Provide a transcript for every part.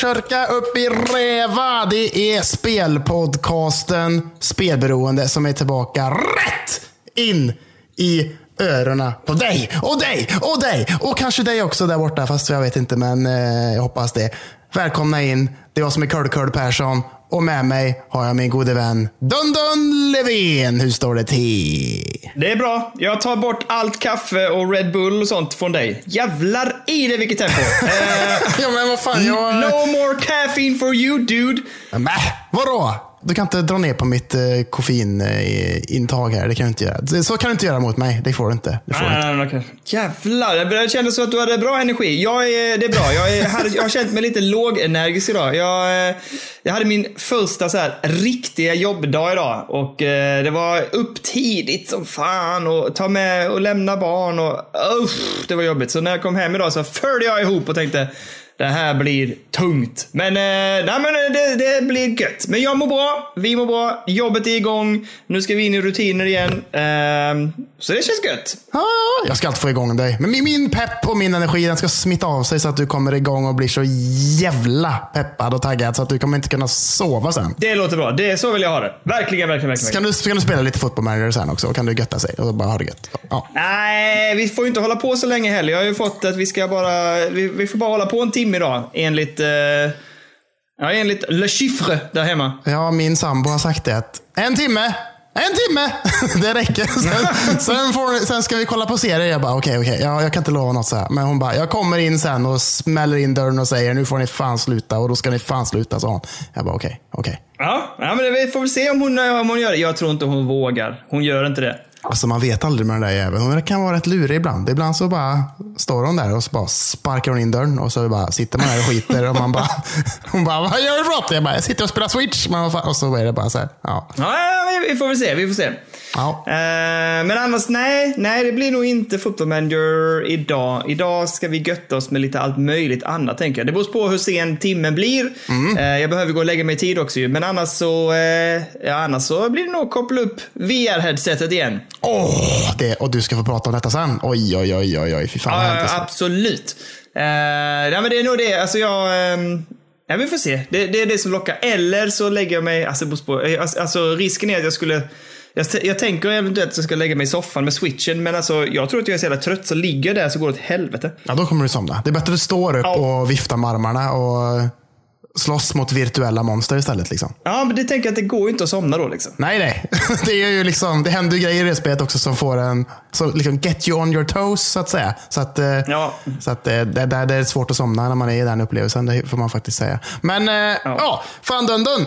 Kyrka upp i Räva. Det är spelpodcasten Spelberoende som är tillbaka rätt in i öronen på dig och dig och dig och kanske dig också där borta fast jag vet inte men eh, jag hoppas det. Välkomna in. Det är jag som är Curl Curl Persson och med mig har jag min gode vän Dundun Levin. Hur står det till? Det är bra. Jag tar bort allt kaffe och Red Bull och sånt från dig. Jävlar i det vilket tempo. eh, ja men vad fan. Jag... No more caffeine for you dude. Men vadå? Du kan inte dra ner på mitt eh, koffeinintag här. Det kan du inte göra. Så kan du inte göra mot mig. Det får du inte. Det får nej, nej, nej, okay. Jävlar, det kändes som att du hade bra energi. Jag är, det är bra. Jag, är, jag har känt mig lite lågenergisk idag. Jag, eh, jag hade min första så här, riktiga jobbdag idag. Och eh, det var upp tidigt som fan och ta med och lämna barn. Och, usch, det var jobbigt. Så när jag kom hem idag så följde jag ihop och tänkte det här blir tungt. Men, eh, nej, men eh, det, det, blir gött. Men jag mår bra, vi mår bra, jobbet är igång. Nu ska vi in i rutiner igen. Eh, så det känns gött. Ah, jag ska alltid få igång dig. Men min pepp och min energi den ska smitta av sig så att du kommer igång och blir så jävla peppad och taggad så att du kommer inte kunna sova sen. Det låter bra. Det, så vill jag ha det. Verkligen, verkligen. verkligen. Ska, du, ska du spela lite fotboll med sen också? Och kan du götta sig och bara ha det gött? Ja. Nej, vi får ju inte hålla på så länge heller. Jag har ju fått att vi ska bara, vi, vi får bara hålla på en timme idag enligt, eh, ja, enligt Le Chiffre där hemma. Ja, min sambo har sagt det. Att en timme, en timme! Det räcker. Sen, sen, får, sen ska vi kolla på serier. Jag bara, okej, okay, okej. Okay. Jag, jag, kan inte lova något så här. Men hon bara, jag kommer in sen och smäller in dörren och säger, nu får ni fan sluta. Och då ska ni fan sluta, sa hon. Jag bara, okej, okay, okej. Ja, ja, men vi får väl se om hon, om hon gör det. Jag tror inte hon vågar. Hon gör inte det. Alltså man vet aldrig med den där jäveln. Hon kan vara rätt lurig ibland. Ibland så bara står hon där och så bara sparkar hon in dörren och så bara sitter man där och skiter och man bara, hon bara, vad gör du för något? Jag bara, jag sitter och spelar switch. och så är det bara så här. Ja. ja, vi får väl se. Vi får se. Ja. Uh, men annars, nej, nej, det blir nog inte Football Manager idag. Idag ska vi götta oss med lite allt möjligt annat, tänker jag. Det beror på hur sen timmen blir. Mm. Uh, jag behöver gå och lägga mig i tid också Men annars så, uh, ja, annars så blir det nog koppla upp VR-headsetet igen. Åh, oh, och du ska få prata om detta sen. Oj, oj, oj, oj, oj. Fy fan vad hänt. Absolut. Uh, ja, men det är nog det. Alltså jag... Um, Ja, vi får se. Det, det, är det som lockar. Eller så lägger jag mig, alltså, alltså, alltså risken är att jag skulle jag, jag tänker eventuellt att jag ska lägga mig i soffan med switchen, men alltså, jag tror att jag är så jävla trött, så ligger jag där så går det åt helvete. Ja, då kommer du somna. Det är bättre att du står upp ja. och viftar med armarna och slåss mot virtuella monster istället. Liksom. Ja, men det tänker jag att det går inte att somna då. Liksom. Nej, nej. Det, är ju liksom, det händer ju grejer i det spelet också som får en, så liksom get you on your toes så att säga. Så att, eh, ja. så att eh, det, det, det är svårt att somna när man är i den upplevelsen, det får man faktiskt säga. Men eh, ja, ja fan dun, dun.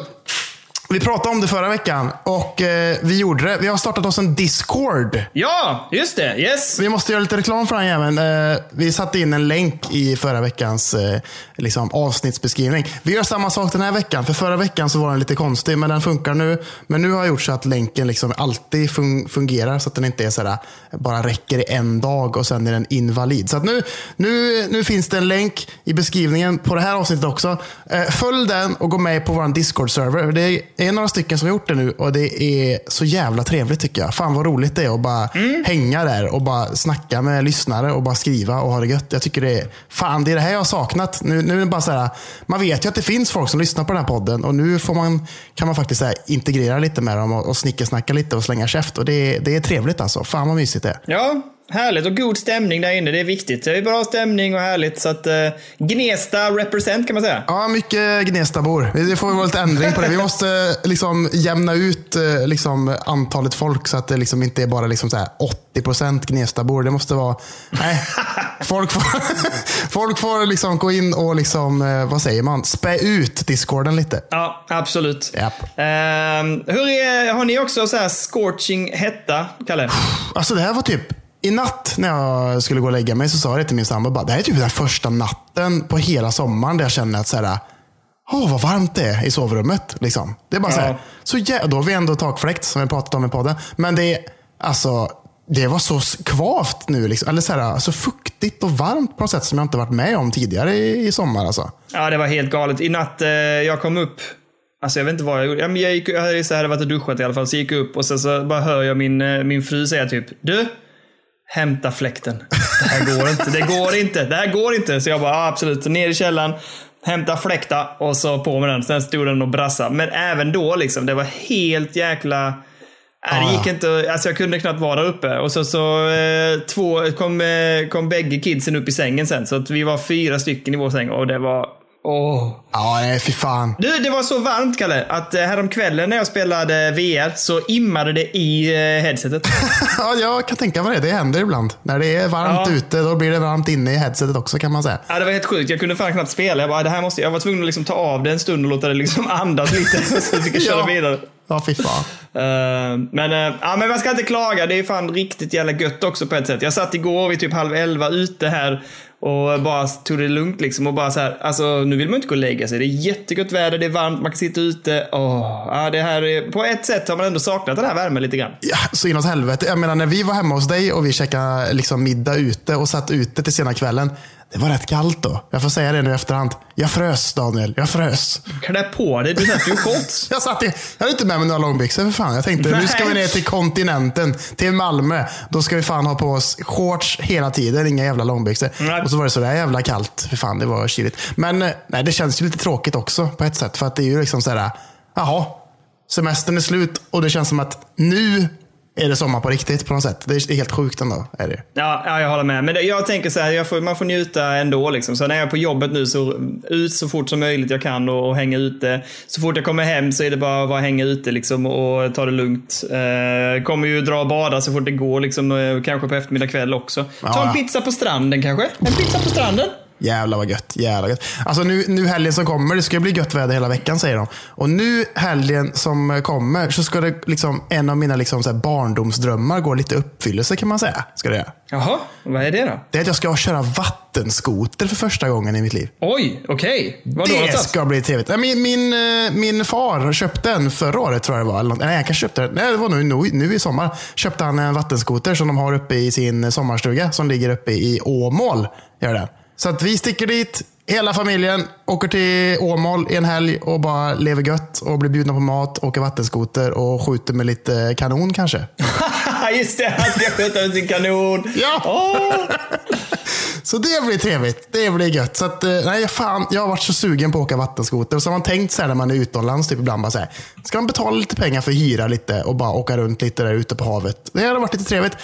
Vi pratade om det förra veckan och eh, vi gjorde det. Vi har startat oss en Discord. Ja, just det. Yes. Vi måste göra lite reklam för den jäveln. Eh, vi satte in en länk i förra veckans eh, liksom, avsnittsbeskrivning. Vi gör samma sak den här veckan. För förra veckan så var den lite konstig, men den funkar nu. Men nu har jag gjort så att länken liksom alltid fun fungerar så att den inte är sådär, bara räcker i en dag och sen är den invalid. Så nu, nu, nu finns det en länk i beskrivningen på det här avsnittet också. Eh, följ den och gå med på vår Discord-server. Det är några stycken som har gjort det nu och det är så jävla trevligt tycker jag. Fan vad roligt det är att bara mm. hänga där och bara snacka med lyssnare och bara skriva och ha det gött. Jag tycker det är, fan det är det här jag har saknat. Nu, nu är det bara så här, man vet ju att det finns folk som lyssnar på den här podden och nu får man, kan man faktiskt här, integrera lite med dem och, och snickersnacka lite och slänga käft. Och det, det är trevligt alltså. Fan vad mysigt det är. Ja, Härligt och god stämning där inne, det är viktigt. Det är bra stämning och härligt. Så att, eh, Gnesta represent kan man säga. Ja, mycket Gnestabor. Det får vara lite ändring på det. Vi måste eh, liksom jämna ut eh, liksom, antalet folk så att det liksom inte är bara liksom så här 80% Gnestabor. Det måste vara... Nej, folk får, folk får liksom gå in och liksom, eh, vad säger man, spä ut discorden lite. Ja, absolut. Yep. Uh, hur är, har ni också så här scorching hetta, Kalle? Alltså det här var typ i natt när jag skulle gå och lägga mig så sa det till min sambo. Bara, det här är typ den första natten på hela sommaren där jag känner att så här, Åh, vad varmt det är i sovrummet. Liksom. Det är bara ja. så här, så jä- då har vi ändå takfläkt som vi pratat om i podden. Men det, alltså, det var så kvavt nu. Liksom. Eller så, här, så fuktigt och varmt på något sätt som jag inte varit med om tidigare i, i sommar. Alltså. Ja, det var helt galet. I natt, eh, jag kom upp Alltså jag vet inte vad jag gjorde. Jag, jag, gick, jag hade, varit och duschat i alla fall, så gick jag upp och sen så bara hör jag min, eh, min fru säga typ Du, hämta fläkten. Det här går inte. Det går inte. Det här går inte. Så jag bara, ah, absolut. Ner i källaren. hämta fläkta och så på med den. Sen stod den och brassade. Men även då liksom, det var helt jäkla... Nej, det Ah. gick inte, alltså jag kunde knappt vara där uppe. Och så, så eh, två, kom, eh, kom bägge kidsen upp i sängen sen. Så att vi var fyra stycken i vår säng och det var... Åh. Ja, nej fy fan. Du, det var så varmt Kalle, att eh, häromkvällen när jag spelade VR så immade det i eh, headsetet. ja, jag kan tänka mig det. Det händer ibland. När det är varmt Ja. ute, då blir det varmt inne i headsetet också kan man säga. Ja, det var helt sjukt. Jag kunde fan knappt spela. Jag, bara, det här måste, jag var tvungen att liksom ta av det en stund och låta det liksom andas lite. så fick jag köra Ja. vidare. Ja, fy fan. Eh, men, uh, ja, men man ska inte klaga. Det är fan riktigt jävla gött också på ett sätt. Jag satt igår vid typ halv elva ute här och bara tog det lugnt liksom. Och bara så här, alltså nu vill man inte gå och lägga sig. Det är jättegott väder, det är varmt, man kan sitta ute. Åh, ja, det här är, på ett sätt har man ändå saknat den här värmen lite grann. Ja, så inåt helvete. Jag menar när vi var hemma hos dig och vi käkade liksom middag ute och satt ute till sena kvällen. Det var rätt kallt då. Jag får säga det nu i efterhand. Jag frös Daniel, jag frös. Klä på dig, du satt ju i shorts. Jag, satt i, jag hade inte med mig några långbyxor för fan. Jag tänkte nu ska vi ner till kontinenten, till Malmö. Då ska vi fan ha på oss shorts hela tiden, inga jävla långbyxor. Nej. Och så var det sådär jävla kallt. För fan, det var kyligt. Men eh, nej, det känns ju lite tråkigt också på ett sätt. För att det är ju liksom sådär, jaha, semestern är slut och det känns som att nu är det sommar på riktigt på något sätt. Det är helt sjukt ändå. Är det. Ja, ja, jag håller med. Men jag tänker så här, jag får, man får njuta ändå. Liksom. Så när jag är på jobbet nu så ut så fort som möjligt jag kan och, och hänga ute. Så fort jag kommer hem så är det bara att vara hänga ute liksom, och ta det lugnt. Eh, kommer ju dra och bada så fort det går, liksom, eh, kanske på eftermiddag kväll också. Ta Ja, en ja. pizza på stranden kanske? En pizza på stranden? Jävlar vad gött. Jävlar gött. Alltså nu, nu helgen som kommer, det ska bli gött väder hela veckan säger de. Och nu helgen som kommer så ska det liksom, en av mina liksom så här barndomsdrömmar gå lite uppfyllelse kan man säga. Ska det göra. Jaha, vad är det då? Det är att jag ska köra vattenskoter för första gången i mitt liv. Oj, okej. Då Det ska bli trevligt. Min, min, eh, min far köpte en förra året tror jag det var. Eller. Nej, kanske köpte den. Nej, det var nu, nu, nu i sommar. Köpte han en vattenskoter som de har uppe i sin sommarstuga som ligger uppe i Åmål. Gör den. Så att vi sticker dit, hela familjen, åker till Åmål i en helg och bara lever gött och blir bjudna på mat, åker vattenskoter och skjuter med lite kanon kanske. Just det, han ska skjuta med sin kanon. Ja. Åh! Så det blir trevligt. Det blir gött. Så att, eh, nej, fan, jag har varit så sugen på att åka vattenskoter. Och så har man tänkt så här när man är utomlands, typ ibland bara så här, ska man betala lite pengar för att hyra lite och bara åka runt lite där ute på havet. Det hade varit lite trevligt.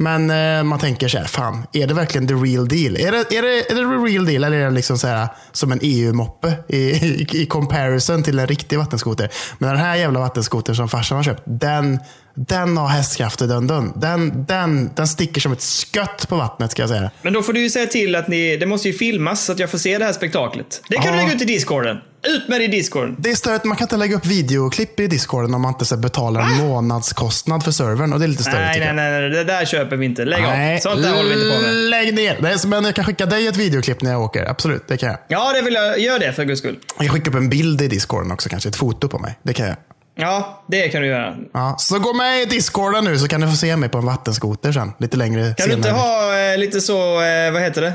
Men eh, man tänker så här, fan, är det verkligen the real deal? Är det, är det, är det the real deal eller är det liksom så här, som en EU-moppe i, i, i comparison till en riktig vattenskoter? Men den här jävla vattenskotern som farsan har köpt, den, den har hästkrafter den, den, den, den, den sticker som ett skött på vattnet ska jag säga. Men då får du ju säga till att ni, det måste ju filmas så att jag får se det här spektaklet. Det kan Ja. du lägga ut i discorden. Ut med det i discorden. Det är störigt, man kan inte lägga upp videoklipp i discorden om man inte så betalar en månadskostnad för servern. Och det är lite störigt Nej, nej, nej, nej, det där köper vi inte. Lägg Nej, av. Sånt där håller vi inte på med. Lägg ner. Men jag kan skicka dig ett videoklipp när jag åker. Absolut, det kan jag. Ja, det vill jag. Gör det för guds skull. Jag kan skicka upp en bild i discorden också kanske. Ett foto på mig. Det kan jag. Ja, det kan du göra. Ja, så gå med i discorden nu så kan du få se mig på en vattenskoter sen. Lite längre Kan du senare. inte ha eh, lite så, eh, vad heter det?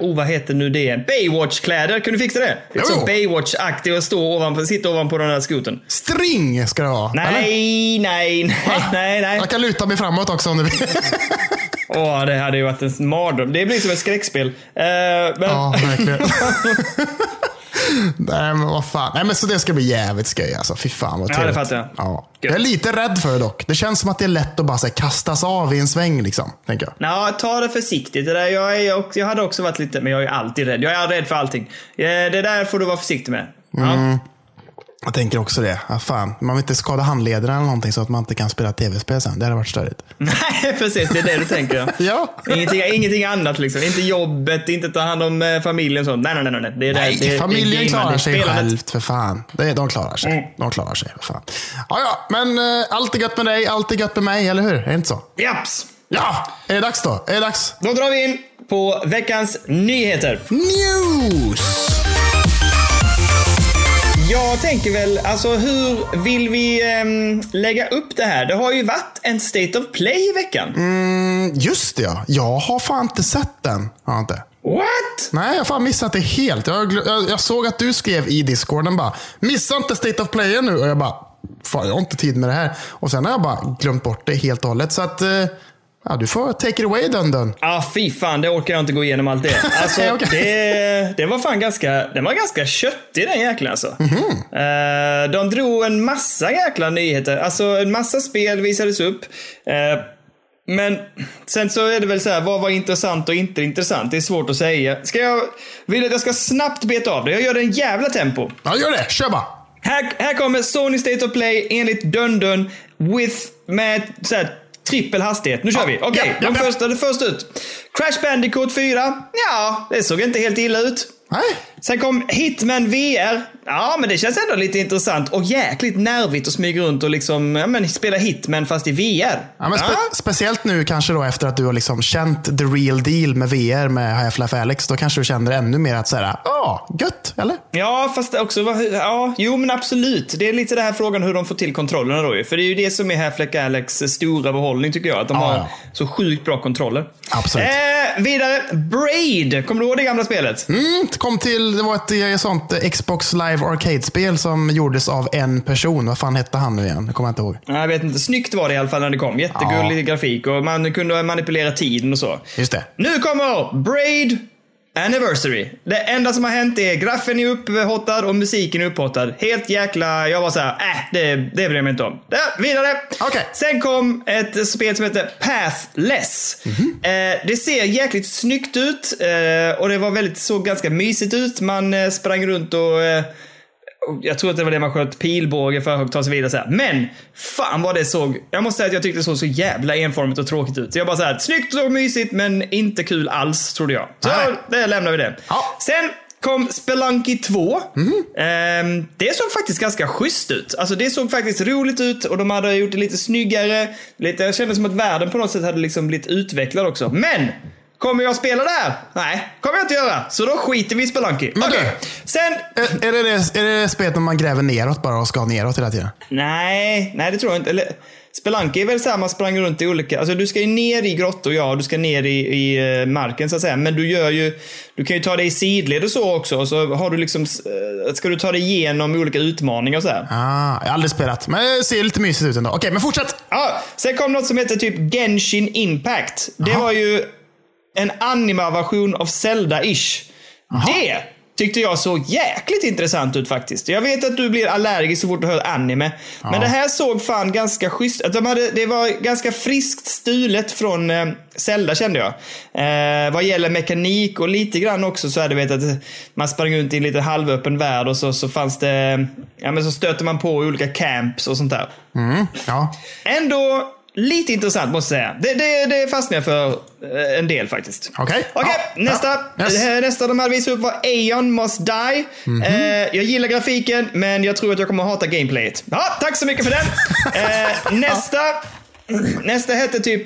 Eh, oh, vad heter nu det? Baywatch-kläder. Kan du fixa det? Lite så. Baywatch-aktig och stå ovanpå, sitta ovanpå den här skotern. String ska det vara. Nej, nej, nej, nej, nej. Jag kan luta mig framåt också om du vill. Åh, det hade ju varit en mardröm. Det blir som ett skräckspel. Eh, men... Ja, verkligen. Nej men vad fan. Nej men så det ska bli jävligt skoj alltså. Fy fan vad Ja, trevligt. det fattar jag. Ja. Jag är lite rädd för det dock. Det känns som att det är lätt att bara här, kastas av i en sväng liksom. Tänker jag. Ja, ta det försiktigt. Det där, jag, är, jag hade också varit lite, men jag är alltid rädd. Jag är rädd för allting. Eh, Det där får du vara försiktig med. Ja. Jag tänker också det. Ja, fan. Man vill inte skada handlederna eller någonting så att man inte kan spela tv-spel sen. Det hade varit störigt. Nej, precis. Det är det du tänker. ja. Ingenting, ingenting annat liksom. Inte jobbet, inte ta hand om eh, familjen och sånt. Nej, nej, nej. nej. Det är Nej, det, det, familjen det klarar sig självt för fan. Det, de klarar sig. Mm. De klarar sig för fan. Ja, ja, men uh, allt är gött med dig, allt är gött med mig, eller hur? Är det inte så? Japs! Ja, är det dags då? Är det dags? Då drar vi in på veckans nyheter. News! Jag tänker väl, alltså hur vill vi ehm, lägga upp det här? Det har ju varit en State of Play i veckan. Mm, just det ja. Jag har fan inte sett den. Har inte. What? Nej, jag har fan missat det helt. Jag, jag, jag såg att du skrev i discorden bara, missa inte State of Play nu. Och jag bara, fan jag har inte tid med det här. Och sen har jag bara glömt bort det helt och hållet. Så att, eh, Ja, du får take it away Dundun. Ah, fy fan, det orkar jag inte gå igenom allt det. Alltså, Okej. det, det var fan ganska, den var ganska köttig den jäkeln alltså. Eh, de drog en massa jäkla nyheter. Alltså en massa spel visades upp. Eh, men sen så är det väl så här, vad var intressant och inte intressant? Det är svårt att säga. Ska jag, vill du att jag ska snabbt beta av det? Jag gör det i en jävla tempo. Ja, gör det. Kör bara. Här, här kommer Sony State of Play enligt Dundun with, med så här, trippel hastighet. Nu kör vi. Okej, ja, ja, de första, det första ut. Crash Bandicoot 4. Ja, det såg inte helt illa ut. Nej. Sen kom Hitman VR. Ja, men det känns ändå lite intressant och jäkligt nervigt att smyga runt och liksom, ja, men spela Hitman fast i VR. Ja, men spe Speciellt nu kanske då efter att du har liksom känt the real deal med VR med Half-Life Alyx. Då kanske du känner ännu mer att säga, ja, gött, eller? Ja, fast också, ja, jo men absolut. Det är lite den här frågan hur de får till kontrollerna då. För det är ju det som är Half-Life Alex stora behållning tycker jag. Att de Ja, har ja. så sjukt bra kontroller. Absolut. Eh, vidare, Braid. Kommer du ihåg det gamla spelet? Mm, kom till, det var ett eh, sånt Xbox Live Arcade-spel som gjordes av en person. Vad fan hette han nu igen? Det kommer jag inte ihåg. Nej, Jag vet inte. Snyggt var det i alla fall när det kom. Jättegullig grafik och man kunde manipulera tiden och så. Just det. Nu kommer Braid Anniversary. Det enda som har hänt är grafen är upphottad och musiken är upphottad. Helt jäkla... Jag var så här, äh, det, det bryr jag mig inte om. Där, vidare. Okej. Sen kom ett spel som heter Pathless. eh, det ser jäkligt snyggt ut eh, och det var väldigt, såg ganska mysigt ut. Man eh, sprang runt och eh, och jag tror att det var det man sköt pilbåge för högt och så vidare. Så här. Men fan vad det såg. Jag måste säga att jag tyckte det såg så jävla enformigt och tråkigt ut. Så jag bara så här, snyggt och mysigt men inte kul alls trodde jag. Så Nej. det lämnar vi det. Ja. Sen kom Spelunky 2. Ehm, det såg faktiskt ganska schysst ut. Alltså det såg faktiskt roligt ut och de hade gjort det lite snyggare. Lite, jag kände som att världen på något sätt hade liksom blivit utvecklad också. Men! Kommer jag spela där? Nej, kommer jag inte göra. Så då skiter vi i Spelunky. Men du- Okej. Sen Är, är, det det, är det spelet när man gräver neråt bara och ska neråt hela tiden? Nej, nej det tror jag inte. Eller, Spelunky är väl så här man sprang runt i olika, alltså du ska ju ner i grottor, ja, du ska ner i, i eh, marken så att säga. Men du gör ju, du kan ju ta dig i sidled och så också. Så har du liksom, eh, ska du ta dig igenom olika utmaningar och så här. Ah, jag har aldrig spelat, men det ser lite mysigt ut ändå. Okej, men fortsätt! Ja, sen kom något som heter typ Genshin Impact. Det Jaha. var ju en anima-version av Zelda-ish. Det tyckte jag såg jäkligt intressant ut faktiskt. Jag vet att du blir allergisk så fort du hör anime. Men det här såg fan ganska schysst att de hade, Det var ganska friskt stulet från eh, Zelda kände jag. Eh, vad gäller mekanik och lite grann också så är det vet att man sprang runt i en lite halvöppen värld och så, så fanns det, ja men så stöter man på olika camps och sånt där. Mm, ja. Ändå lite intressant måste jag säga. Det, det, det fastnade jag för eh, en del faktiskt. Okej. Okej, Ja. nästa. Ja. Yes. Eh, Nästa de hade visat upp var Aeon Must Die. Mhm. Eh, jag gillar grafiken, men jag tror att jag kommer hata gameplayet. Ja, tack så mycket för den. nästa. Nästa hette typ...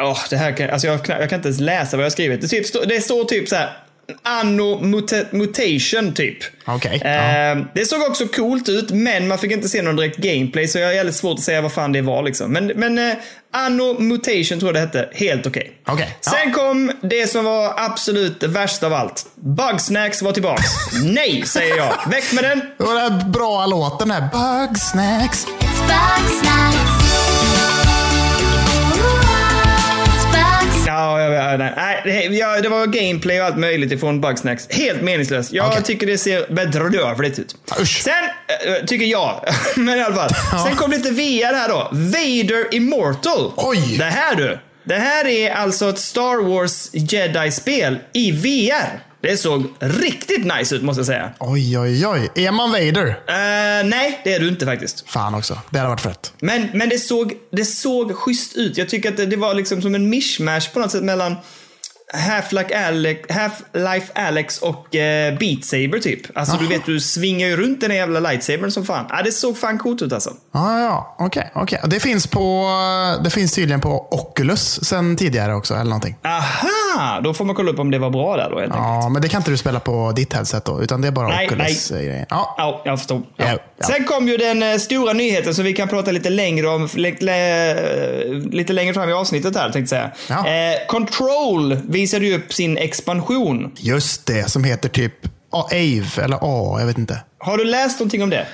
Åh, det här kan, alltså jag, kan- jag kan inte ens läsa vad jag har skrivit. Det, typ, det står typ så här. Anno muta, Mutation typ. Okej, ja. Eh, Det såg också coolt ut, men man fick inte se någon direkt gameplay, så jag är väldigt svårt att säga vad fan det var liksom. Men, men eh, Anno Mutation tror jag det hette. Helt okej. Okej, ja. Sen kom det som var absolut det värsta av allt. Bugsnacks var tillbaks. Nej, säger jag. Väck med den. Det var den här bra låten här. Bug snacks. It's Bugsnax. Ja, jag, jag, nej, nej, ja, det var gameplay och allt möjligt ifrån Bugsnacks. Helt meningslöst. Jag Okej. tycker det ser bedrövligt ut. Usch. Sen, äh, tycker jag, men i alla fall. Sen kom lite VR här då. Vader Immortal. Oj. Det här du. Det här är alltså ett Star Wars Jedi-spel i VR. Det såg riktigt nice ut måste jag säga. Oj, oj, oj. Är man Vader? Eh, nej, det är du inte faktiskt. Fan också. Det hade varit fett. Men, men det, såg, det såg schysst ut. Jag tycker att det, det var liksom som en mishmash på något sätt mellan Half-Life Alex, Half-Life Alex och eh, Beat Saber typ. Alltså du Jaha. vet, du svingar ju runt den där jävla lightsabern som fan. Ja, det såg fan coolt ut alltså. Ja, ja, okej. okej. Det, finns på, det finns tydligen på Oculus sen tidigare också, eller någonting. Aha! Då får man kolla upp om det var bra där då helt enkelt. Ja, men det kan inte du spela på ditt headset då, utan det är bara Nej, Oculus. nej. grejer. Ja. Ja, jag förstår. Ja. Ja. Sen kom ju den eh, stora nyheten som vi kan prata lite längre om lite, längre fram i avsnittet här tänkte jag säga. Ja. Eh, Control visade ju upp sin expansion. Just det, som heter typ Ave, eller A, jag vet inte. Har du läst någonting om det?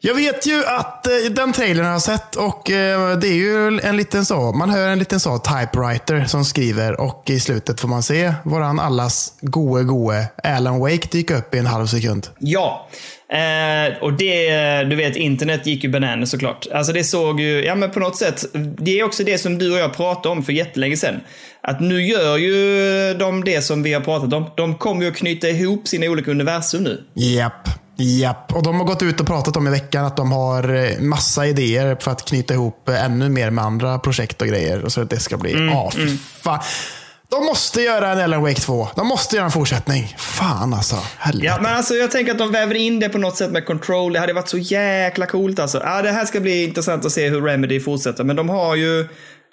Jag vet ju att eh, den trailern har jag sett och eh, det är ju en liten så, man hör en liten så typewriter som skriver och i slutet får man se våran allas goe goe Alan Wake dyka upp i en halv sekund. Ja. Eh, och det, du vet, internet gick ju bananas såklart. Alltså det såg ju, ja men på något sätt, det är också det som du och jag pratade om för jättelänge sedan. Att nu gör ju de det som vi har pratat om. De kommer ju att knyta ihop sina olika universum nu. Japp. Japp, och de har gått ut och pratat om i veckan att de har eh, massa idéer för att knyta ihop eh, ännu mer med andra projekt och grejer. Och så att det ska bli, Mm, ja fy fan. De måste göra en Ellen Wake 2. De måste göra en fortsättning. Fan alltså. Helvete. Ja, men alltså jag tänker att de väver in det på något sätt med control. Det hade varit så jäkla coolt alltså. Ja, det här ska bli intressant att se hur Remedy fortsätter. Men de har ju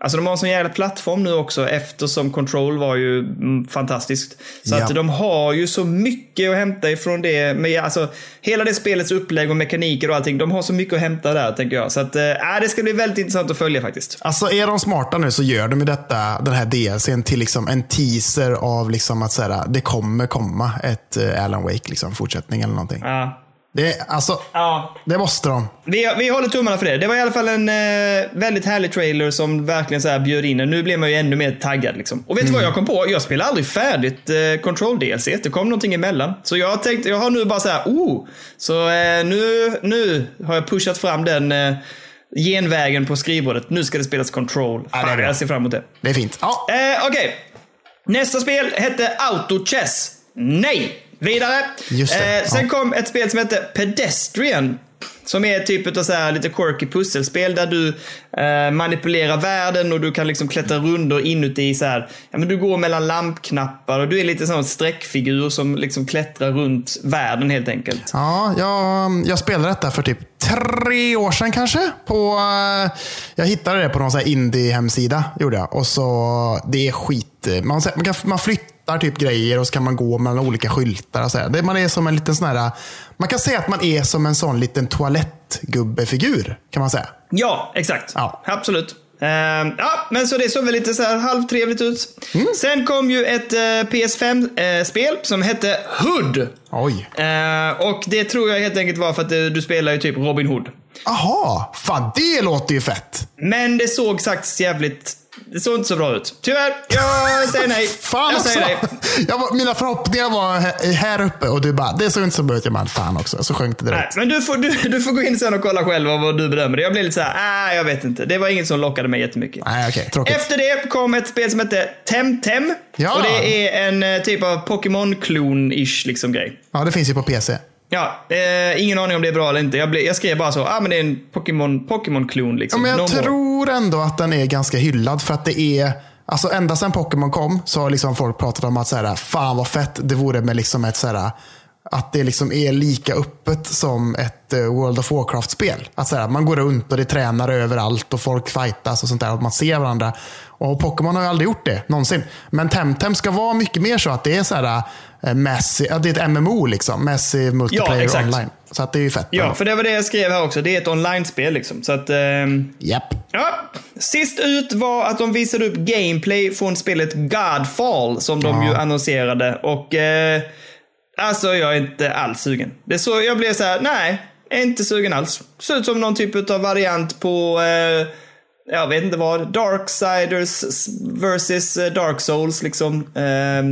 Alltså de har en sån jävla plattform nu också eftersom Control var ju mm, fantastiskt. Så Ja. att de har ju så mycket att hämta ifrån det. Med, alltså, hela det spelets upplägg och mekaniker och allting. De har så mycket att hämta där tänker jag. Så att, äh, det ska bli väldigt intressant att följa faktiskt. Alltså är de smarta nu så gör de ju detta, den här DLCn till liksom en teaser av liksom att så här, det kommer komma ett eh, Alan Wake liksom, fortsättning eller någonting. Ja. Det, alltså, Ja, det måste de. Vi, vi håller tummarna för det. Det var i alla fall en eh, väldigt härlig trailer som verkligen så här bjöd in en. Nu blir man ju ännu mer taggad. Liksom. Och vet du vad jag kom på? Jag spelade aldrig färdigt eh, Control DLC. Det kom någonting emellan. Så jag tänkte, jag har nu bara så här, oh! Så eh, nu, nu har jag pushat fram den eh, genvägen på skrivbordet. Nu ska det spelas Control. Ja, Fan, jag ser fram emot det. Det är fint. Ja, Eh, Okej. Nästa spel hette Auto Chess. Nej! Vidare. Eh, sen ja. kom ett spel som hette Pedestrian. Som är typ av så här lite quirky pusselspel där du eh, manipulerar världen och du kan liksom klättra rundor inuti så här. Ja, men du går mellan lampknappar och du är lite sån streckfigur som liksom klättrar runt världen helt enkelt. ja jag, jag spelade detta för typ tre år sedan kanske. På, eh, jag hittade det på någon indie-hemsida. Gjorde jag. Och så, det är skit. Man, man, kan, man flyttar typ grejer och så kan man gå mellan olika skyltar. Och så här. Man är som en liten sån här, man kan säga att man är som en sån liten toalettgubbefigur. Kan man säga. Ja, exakt. Ja. Absolut. Ehm, ja, men så det såg väl lite så här halvtrevligt ut. Mm. Sen kom ju ett eh, PS5-spel som hette Hood. Oj. Eh, och det tror jag helt enkelt var för att eh, du spelar ju typ Robin Hood. Aha, fan det låter ju fett. Men det såg faktiskt jävligt... Det såg inte så bra ut. Tyvärr, jag säger nej. Fan jag säger nej. Jag var, mina förhoppningar var här- uppe och du bara, det såg inte så bra ut. Jag bara, fan också. Så sjönk det Nej, direkt. men du får, du, du får gå in sen och kolla själv vad du bedömer. Jag blev lite så här, ah, jag vet inte. Det var inget som lockade mig jättemycket. Nej, okej. Tråkigt. Efter det kom ett spel som hette Temtem. Ja. Och det är en eh, typ av Pokémon-klon-ish liksom grej. Ja, det finns ju på PC. Ja, eh, ingen aning om det är bra eller inte. Jag, ble, jag skrev bara så, ah men det är en Pokémon, Pokémon-klon Ja, liksom. men jag No more. tror ändå att den är ganska hyllad för att det är Alltså ända sedan Pokémon kom så har liksom folk pratat om att så här, fan vad fett det vore med liksom ett så här, att det liksom är lika öppet som ett eh, World of Warcraft-spel. Att så här, man går runt och det är tränare överallt och folk fightas och sånt där och man ser varandra. Och Pokémon har ju aldrig gjort det någonsin. Men Temtem ska vara mycket mer så att det är så här, eh, ja, det är ett MMO liksom. Massive multiplayer exakt. online. Så att det är ju fett. Ja, för det var det jag skrev här också. Det är ett online-spel liksom. Så att... ehm, Japp. Ja, sist ut var att de visade upp gameplay från spelet Godfall som de Ja. ju annonserade. Och eh, alltså jag är inte alls sugen. Det så, jag blev så här, nej, inte sugen alls. Ser ut som någon typ av variant på, eh, jag vet inte vad, Darksiders versus eh, Dark Souls liksom. Eh,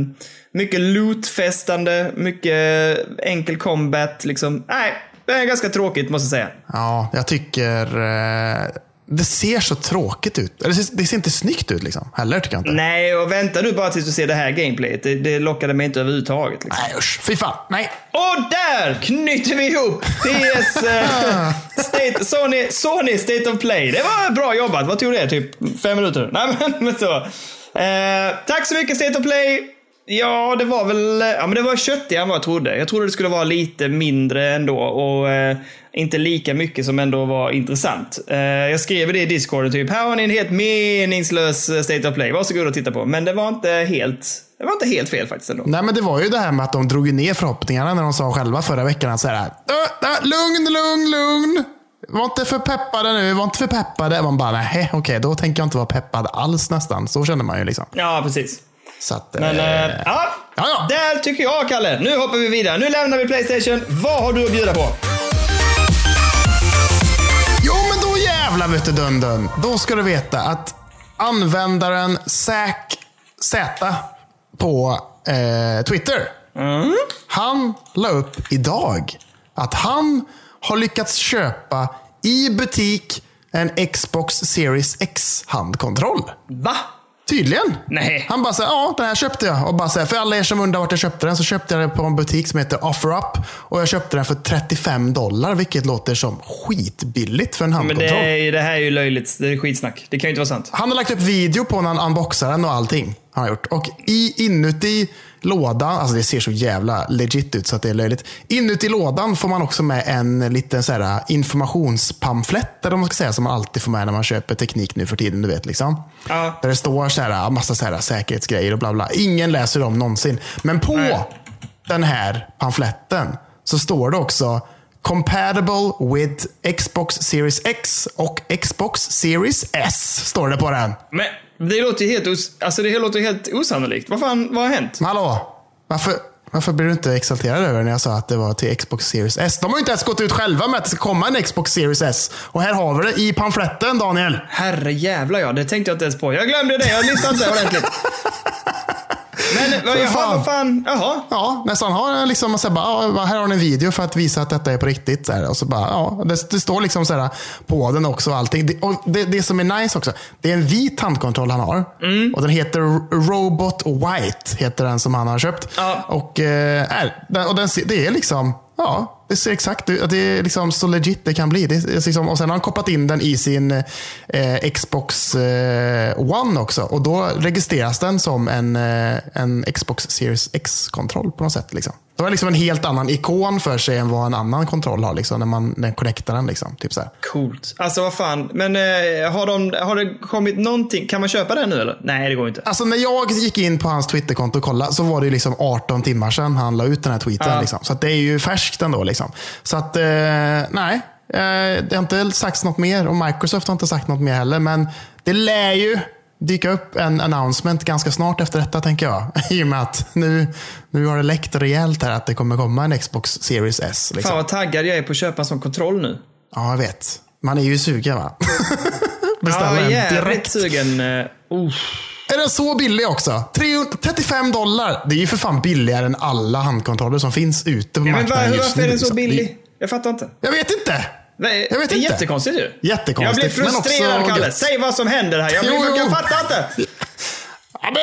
mycket lootfestande, mycket enkel combat liksom. Nej, det är ganska tråkigt måste jag säga. Ja, jag tycker eh, det ser så tråkigt ut. Det ser, det ser inte snyggt ut liksom. Heller tycker jag inte. Nej, och vänta du bara tills du ser det här gameplayet. Det, det lockade mig inte överhuvudtaget. Liksom. Nej usch, fy fan. Nej. Och där knyter vi ihop PS eh, State, Sony, Sony State of Play. Det var bra jobbat. Vad tog det? Typ fem minuter? Nej men, men så. Eh, tack så mycket State of Play. Ja, det var väl ja, men det var köttigare än vad jag trodde. Jag trodde det skulle vara lite mindre ändå och eh, inte lika mycket som ändå var intressant. Eh, jag skrev det i Discord typ, här har ni en helt meningslös eh, State of Play. Varsågod och titta på. Men det var inte helt, det var inte helt fel faktiskt ändå. Nej men det var ju det här med att de drog ner förhoppningarna när de sa själva förra veckan att så här, "Äh, äh, lugn, lugn, lugn. Var inte för peppade nu, var inte för peppade. Man bara, nej okej, då tänker jag inte vara peppad alls nästan. Så känner man ju liksom. Ja, precis. Så att, Men eh, eh, ja, ja, ja. där tycker jag Kalle. Nu hoppar vi vidare. Nu lämnar vi Playstation. Vad har du att bjuda på? Jävlar vet du Då ska du veta att användaren Zack Z på eh, Twitter. Han la upp idag att han har lyckats köpa i butik en Xbox Series X handkontroll. Va? Tydligen. Nej. Han bara säger ja den här köpte jag. Och bara säger, för alla er som undrar vart jag köpte den så köpte jag den på en butik som heter OfferUp. Och jag köpte den för 35 dollar, vilket låter som skitbilligt för en Men handkontroll. det, är, det här är ju löjligt. Det är skitsnack. Det kan ju inte vara sant. Han har lagt upp video på när han unboxar den och allting. Har han gjort. Och i, inuti lådan, alltså det ser så jävla legit ut så att det är löjligt. Inuti lådan får man också med en liten så här informationspamflett, eller man ska säga, som man alltid får med när man köper teknik nu för tiden. Du vet, liksom. Ja. Där det står så här, massa så här säkerhetsgrejer och bla bla. Ingen läser dem någonsin. Men på Nej. den här pamfletten så står det också Compatible with Xbox Series X och Xbox Series S. Står det på den. Men det låter ju helt, os- alltså det låter helt osannolikt. Vad fan, vad har hänt? Men hallå? Varför, varför blir du inte exalterad över när jag sa att det var till Xbox Series S? De har ju inte ens gått ut själva med att det ska komma en Xbox Series S. Och här har vi det i pamfletten, Daniel. Herre jävla ja, det tänkte jag inte ens på. Jag glömde det, jag lyssnade inte ordentligt. Men vad, jaha, fan. vad fan, jaha. Ja, nästan har liksom så här, bara, här har ni en video för att visa att detta är på riktigt. Så här, och så bara, ja, det, det står liksom så här, på den också allting. Det, och det, det som är nice också, det är en vit handkontroll han har. Och den heter Robot White, heter den som han har köpt. Ja. Och, eh, och den, det är liksom, ja, det ser exakt ut. Det är liksom så legit det kan bli. Det är liksom, och sen har han kopplat in den i sin eh, Xbox eh, One också. Och då registreras den som en, eh, en Xbox Series X-kontroll på något sätt. Liksom. Det var liksom en helt annan ikon för sig än vad en annan kontroll har. Liksom, när man när connectar den. Liksom, typ så här. Coolt. Alltså vad fan, men eh, har, de, har det kommit någonting? Kan man köpa den nu eller? Nej, det går inte. Alltså när jag gick in på hans Twitterkonto och kollade så var det ju liksom 18 timmar sedan han la ut den här tweeten. Ja. Liksom. Så det är ju färskt ändå. Liksom. Så att, eh, nej. Eh, det har inte sagts något mer och Microsoft har inte sagt något mer heller. Men det lär ju dyka upp en announcement ganska snart efter detta tänker jag. I och med att nu, nu har det läckt rejält här att det kommer komma en Xbox Series S. Liksom. Fan vad taggad jag är på att köpa en sån kontroll nu. Ja, jag vet. Man är ju sugen va? Beställa ja, en direkt. sugen. Uh, Är den så billig också? 300 35 dollar. Det är ju för fan billigare än alla handkontroller som finns ute på ja, men marknaden var, just varför nu. är den så liksom. billig? Jag fattar inte. Jag vet inte. Nej, Jag vet det är inte. jättekonstigt ju. Jättekonstigt, Jag blir men frustrerad också Kalle. Säg vad som händer här. Jag, blir, Jo, jag fattar inte. Ja, men,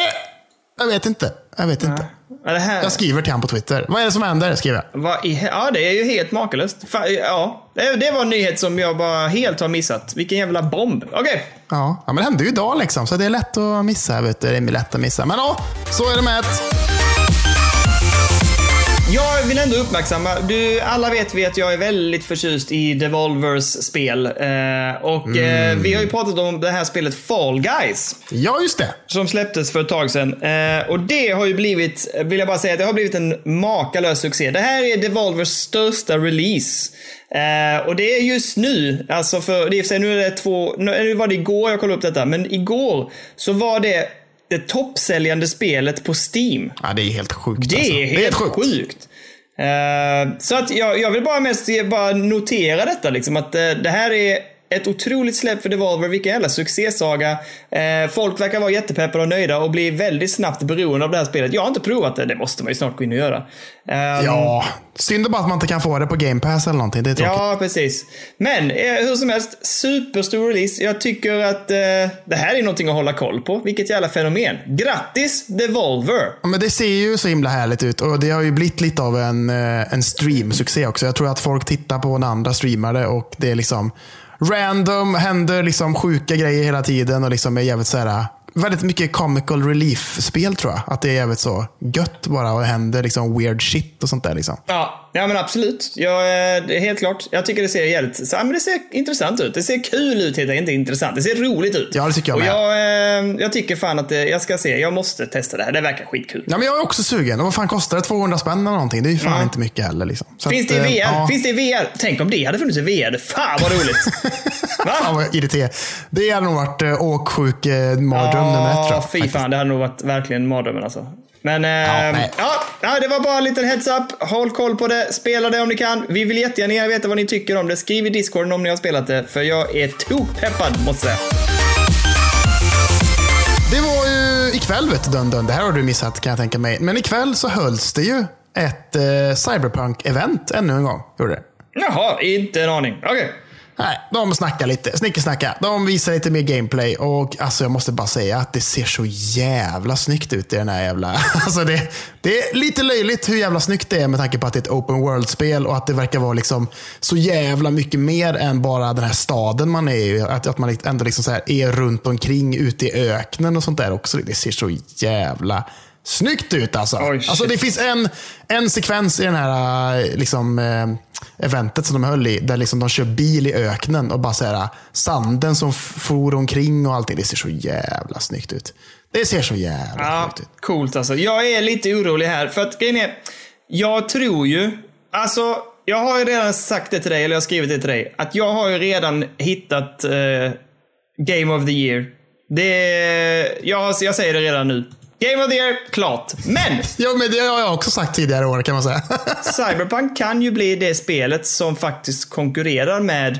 jag vet inte. Jag vet inte. Ja, det här, Jag skriver till honom på Twitter. Vad är det som händer? Skriver jag. vad i, ja, det är ju helt makalöst. Ja, det, var en nyhet som jag bara helt har missat. Vilken jävla bomb. Okej. Ja, ja men det hände ju idag liksom. Så det är lätt att missa. Vet du. Det är lätt att missa. Men ja, så är det med ett. Jag vill ändå uppmärksamma, du, alla vet vi att jag är väldigt förtjust i Devolvers spel. Eh, och eh, vi har ju pratat om det här spelet Fall Guys. Ja, just det. Som släpptes för ett tag sedan. Eh, och det har ju blivit, vill jag bara säga, att det har blivit en makalös succé. Det här är Devolvers största release. Eh, och det är just nu, alltså för, det är nu är det två, nu var det igår jag kollade upp detta, men igår så var det det toppsäljande spelet på Steam. Ja, det är helt sjukt. Det alltså. är helt sjukt. Eh, så att jag, jag vill bara mest bara notera detta liksom att eh, det här är ett otroligt släpp för Devolver, vilken jävla succésaga. Eh, folk verkar vara jättepeppade och nöjda och blir väldigt snabbt beroende av det här spelet. Jag har inte provat det, det måste man ju snart gå in och göra. Eh, Ja, synd bara att man inte kan få det på Game Pass eller någonting. Det är tråkigt. Ja, precis. Men eh, hur som helst, superstor release. Jag tycker att eh, det här är någonting att hålla koll på. Vilket jävla fenomen. Grattis Devolver! Ja, men det ser ju så himla härligt ut och det har ju blivit lite av en, eh, en streamsuccé också. Jag tror att folk tittar på när andra streamare och det är liksom random, händer liksom sjuka grejer hela tiden och liksom är jävligt så här, väldigt mycket comical relief-spel tror jag. Att det är jävligt så gött bara och händer liksom weird shit och sånt där. Liksom. Ja, ja men absolut. Jag, eh, helt klart. Jag tycker det ser jävligt, så, ja, men det ser intressant ut. Det ser kul ut helt enkelt, inte intressant. Det ser roligt ut. Ja, det tycker jag Och med. jag, eh, jag tycker fan att det, jag ska se, jag måste testa det här. Det verkar skitkul. Ja, men jag är också sugen. Och vad fan kostar det? 200 spänn eller någonting? Det är ju fan Ja. inte mycket heller. Liksom. Så Finns att, det VR? eh, ja. Finns det i VR? Tänk om det hade funnits i VR. Fan vad roligt. Fan Va? vad irriterande. Det hade nog varit åksjuk eh, mardröm nummer ett Ja, fy fan. Det hade nog varit verkligen mardrömmen alltså. Men ja, nej. ja, det var bara en liten heads up. Håll koll på det. Spela det om ni kan. Vi vill jättegärna veta vad ni tycker om det. Skriv i discorden om ni har spelat det. För jag är tokpeppad måste jag säga. Det var ju ikväll, vet du, dun, dun. det här har du missat kan jag tänka mig. Men ikväll så hölls det ju ett eh, Cyberpunk-event ännu en gång. Gjorde det. Jaha, inte en aning. Okej. Nej, de snackar lite. Snickesnacka. De visar lite mer gameplay och alltså jag måste bara säga att det ser så jävla snyggt ut i den här jävla... Alltså det, det är lite löjligt hur jävla snyggt det är med tanke på att det är ett open world-spel och att det verkar vara liksom så jävla mycket mer än bara den här staden man är i. Att, att man ändå liksom så här är runt omkring ute i öknen och sånt där också. Det ser så jävla snyggt ut alltså. Shit. alltså det finns en, en sekvens i den här eh, liksom, eh, eventet som de höll i, där liksom de kör bil i öknen och bara så här, sanden som for omkring och allting. Det ser så jävla snyggt ut. Det ser så jävla Ja, snyggt ut. coolt alltså. Jag är lite orolig här. För att grejen är, jag tror ju, alltså, jag har ju redan sagt det till dig, eller jag har skrivit det till dig, att jag har ju redan hittat eh, Game of the year. Det, jag, jag säger det redan nu. Game of the year, klart. Men! Ja, men det har jag också sagt tidigare år kan man säga. Cyberpunk kan ju bli det spelet som faktiskt konkurrerar med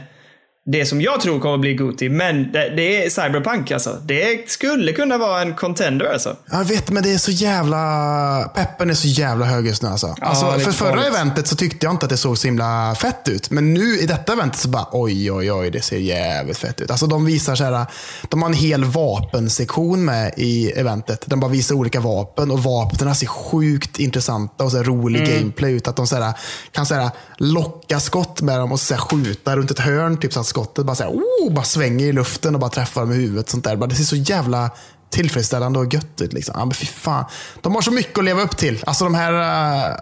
det som jag tror kommer bli Goti. Men det, det är Cyberpunk alltså. Det skulle kunna vara en contender alltså. Jag vet, men det är så jävla... Peppen är så jävla hög just nu alltså. alltså lite för förra farligt. eventet så tyckte jag inte att det såg så himla fett ut. Men nu i detta eventet så bara oj, oj, oj, det ser jävligt fett ut. Alltså de visar så här, de har en hel vapensektion med i eventet. De bara visar olika vapen och vapnen ser sjukt intressanta och så här rolig gameplay ut. Att de så här, kan så här, locka skott med dem och så här, skjuta runt ett hörn. Typ så att skottet bara, så här, oh, bara svänger i luften och bara träffar dem i huvudet. Sånt där. Bara, Det ser så jävla tillfredsställande och gött ut. Liksom. Ja, men fy fan. De har så mycket att leva upp till. Alltså de här... eh,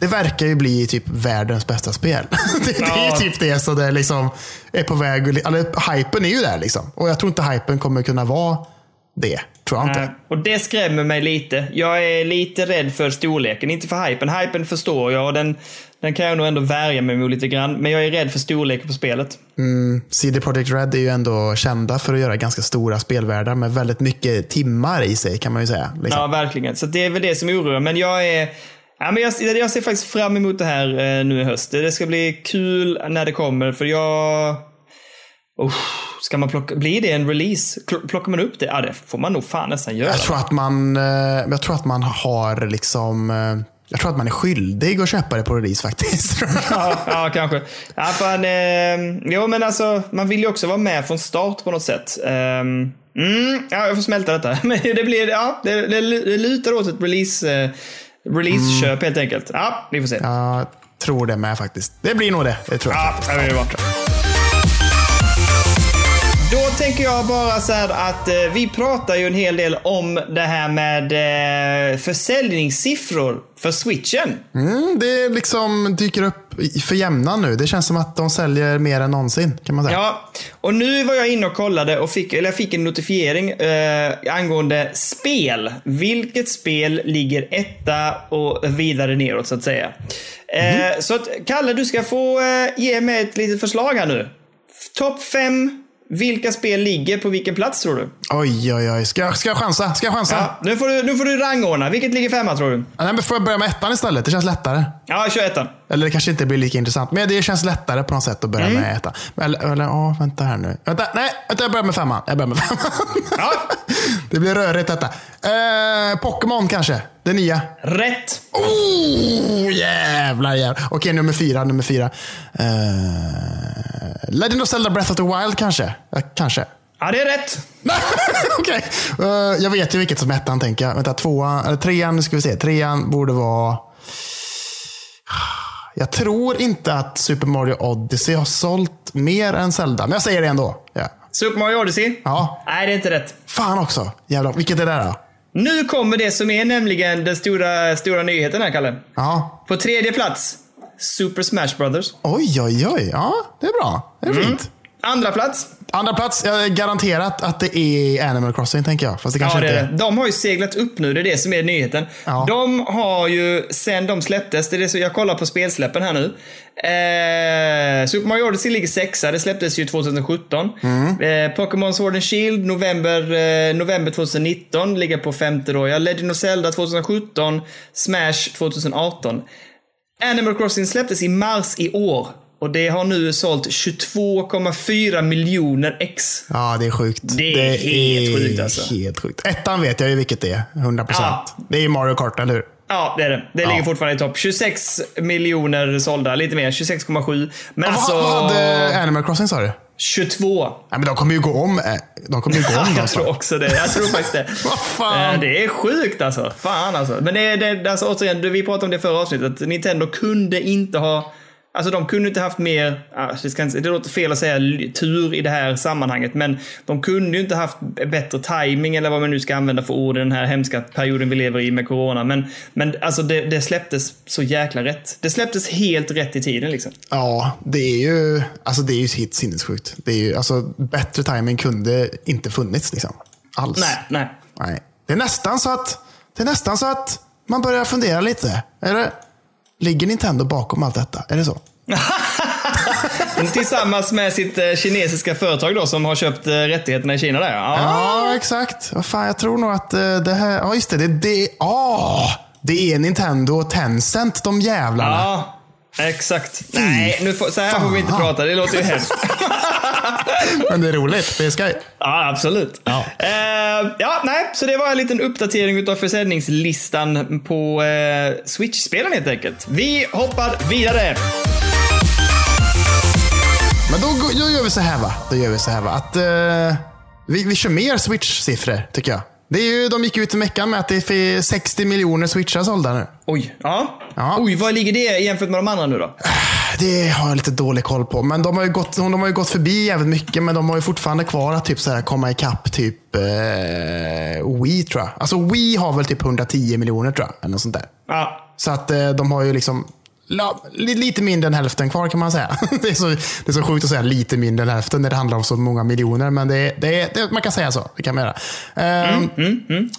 det verkar ju bli typ världens bästa spel. det, det är ju Ja. typ det som det liksom är på väg. Eller hypen är ju där liksom. Och jag tror inte hypen kommer kunna vara det. Tror jag inte. Och det skrämmer mig lite. Jag är lite rädd för storleken. Inte för hypen. Hypen förstår jag och den, den kan jag nog ändå värja mig mot lite grann. Men jag är rädd för storleken på spelet. CD Projekt Red är ju ändå kända för att göra ganska stora spelvärldar med väldigt mycket timmar i sig kan man ju säga. Liksom. Ja, verkligen. Så det är väl det som oroar. Men jag är... Ja, men jag, jag ser faktiskt fram emot det här eh, nu i höst. Det ska bli kul när det kommer, för jag... Oh, ska man plocka... Blir det en release? Plockar man upp det? Ja, det får man nog fan nästan göra. Jag tror att man, eh, jag tror att man har liksom eh, jag tror att man är skyldig att köpa det på release faktiskt. ja, ja, kanske. Ja, fan, eh, jo, men alltså, man vill ju också vara med från start på något sätt. Ehm, mm, ja, jag får smälta detta. Men det blir, ja, det, det, det lutar åt ett release, eh, release-köp helt enkelt. Ja, vi får se. jag tror det med faktiskt. Det blir nog det. Det tror jag. Ja, det vara. Då tänker jag bara så här att eh, vi pratar ju en hel del om det här med eh, försäljningssiffror för switchen. Mm, det liksom dyker upp för jämna nu. Det känns som att de säljer mer än någonsin. Kan man säga. Ja, och nu var jag inne och kollade och fick, eller jag fick en notifiering eh, angående spel. Vilket spel ligger etta och vidare neråt så att säga. Eh, Så att, Kalle, du ska få eh, ge mig ett litet förslag här nu. Topp fem. Vilka spel ligger på vilken plats tror du? Oj, oj, oj. Ska, jag- ska jag chansa? Ska jag chansa? Ja, nu, får du, nu får du rangordna. Vilket ligger femma tror du? Nej, men får jag börja med ettan istället? Det känns lättare. Ja, kör ettan. Eller det kanske inte blir lika intressant. Men det känns lättare på något sätt att börja Mm. med ettan. Eller, eller åh, vänta här nu. Vänta, nej, vänta, jag börjar med femman. Jag börjar med femman. Ja, det blir rörigt detta. Eh, Pokémon kanske? Det nya. rätt. Oh, jävlar, jävlar. Okej, nummer fyra. Nummer fyra. Eh, Legend of Zelda Breath of the Wild kanske? Ja, kanske. Ja, det är rätt. Okej. Eh, jag vet ju vilket som är ettan tänker jag. Vänta, tvåan, eller trean, nu ska vi se. Trean borde vara... Jag tror inte att Super Mario Odyssey har sålt mer än Zelda. Men jag säger det ändå. Ja. Super Mario Odyssey? Ja. Nej, det är inte rätt. Fan också. Jävlar. Vilket är det då? Nu kommer det som är nämligen den stora, stora nyheten här, Kalle. Ja. På tredje plats, Super Smash Brothers. Oj, oj, oj. Ja, det är bra. Det är Mm. fint. Andra plats, Andra plats, jag är garanterat att det är Animal Crossing tänker jag. Fast det kanske ja, det inte är. De har ju seglat upp nu, det är det som är nyheten. Ja. De har ju, sen de släpptes, det är det som, jag kollar på spelsläppen här nu. Eh, Super Mario Odyssey ligger sexa. Det släpptes ju 2017. Eh, Pokémon Sword and Shield november, eh, november 2019 ligger på femte då. Ja, Legend of Zelda 2017. Smash 2018. Animal Crossing släpptes i mars i år. Och det har nu sålt 22,4 miljoner ex. Ja, det är sjukt. Det är helt sjukt, alltså. Helt sjukt. Ettan vet jag ju vilket det är. 100%. Ja. Det är ju Mario Kart, eller hur? Ja, det är det. Det Ja. ligger fortfarande i topp. 26 miljoner sålda, lite mer. 26,7. Men Och alltså... Vad, hade Animal Crossing sa du? 22. Nej, men de kommer ju gå om. eh, De kommer ju gå om Jag tror snart. också det. Jag tror faktiskt det. Vad fan? Eh, Det är sjukt alltså. Fan alltså. Men det är, det, alltså återigen, vi pratade om det förra avsnittet. Nintendo kunde inte ha Alltså de kunde inte haft mer, ah, det, ska inte, det låter fel att säga tur i det här sammanhanget, men de kunde ju inte haft bättre timing eller vad man nu ska använda för ord i den här hemska perioden vi lever i med corona. Men, men alltså det, det släpptes så jäkla rätt. Det släpptes helt rätt i tiden liksom. Ja, det är ju, alltså det är ju helt sinnessjukt. Det är ju, alltså, bättre timing kunde inte funnits liksom. Alls. Nej, nej. Nej. Det är nästan så att, det är nästan så att man börjar fundera lite. Är det, ligger Nintendo bakom allt detta? Är det så? Tillsammans med sitt eh, kinesiska företag då som har köpt eh, rättigheterna i Kina där. Ja. Ja, exakt. Vad fan, jag tror nog att eh, det här... Ja, just det. Det, det, ah, det är Nintendo och Tencent, de jävlarna. Ja, exakt. Nej, nu får, så här får vi inte prata. Det låter ju hemskt. Men det är roligt. Det är skoj. Ja, absolut. Ja. Eh, ja, nej, så det var en liten uppdatering av försäljningslistan på eh, Switch-spelen helt enkelt. Vi hoppar vidare. Men då, då gör vi så här va. Då gör vi så här va. Att, eh, vi, vi kör mer Switch-siffror, tycker jag. Det är ju, de gick ut i veckan med att det är 60 miljoner switchar sålda nu. Oj, ja. Ja. Oj, vad ligger det jämfört med de andra nu då? Det har jag lite dålig koll på. Men de har ju gått, de har ju gått förbi jävligt mycket. Men de har ju fortfarande kvar att typ så här komma ikapp typ eh, Wii tror jag. Alltså Wii har väl typ 110 miljoner tror jag. Eller något sånt där. Ja, Så att eh, de har ju liksom la, li, lite mindre än hälften kvar kan man säga. Det är, så, det är så sjukt att säga lite mindre än hälften när det handlar om så många miljoner. Men det, det, det, man kan säga så. Det kan man göra. Ehm,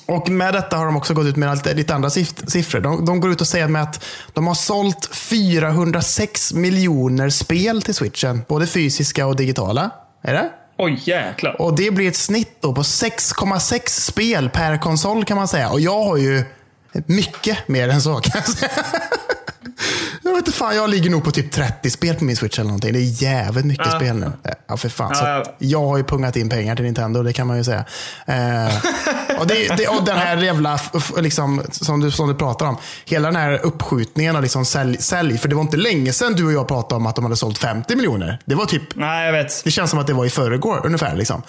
Och med detta har de också gått ut med lite, lite andra siff- siffror. De, de går ut och säger med att de har sålt 406 miljoner spel till switchen. Både fysiska och digitala. Är det? oj jäklar. Och det blir ett snitt då på 6,6 spel per konsol kan man säga. Och jag har ju mycket mer än så kan jag säga. Vet inte fan, jag ligger nog på typ 30 spel på min Switch eller någonting. Det är jävligt mycket Ja. spel nu. Ja, för fan. Så Ja, att jag har ju pungat in pengar till Nintendo, det kan man ju säga. Eh, och, det, det, och den här jävla, liksom, som, du, som du pratar om. Hela den här uppskjutningen och liksom sälj, sälj. För det var inte länge sedan du och jag pratade om att de hade sålt 50 miljoner. Det var typ Nej, jag vet. det känns som att det var i förrgår ungefär. Liksom.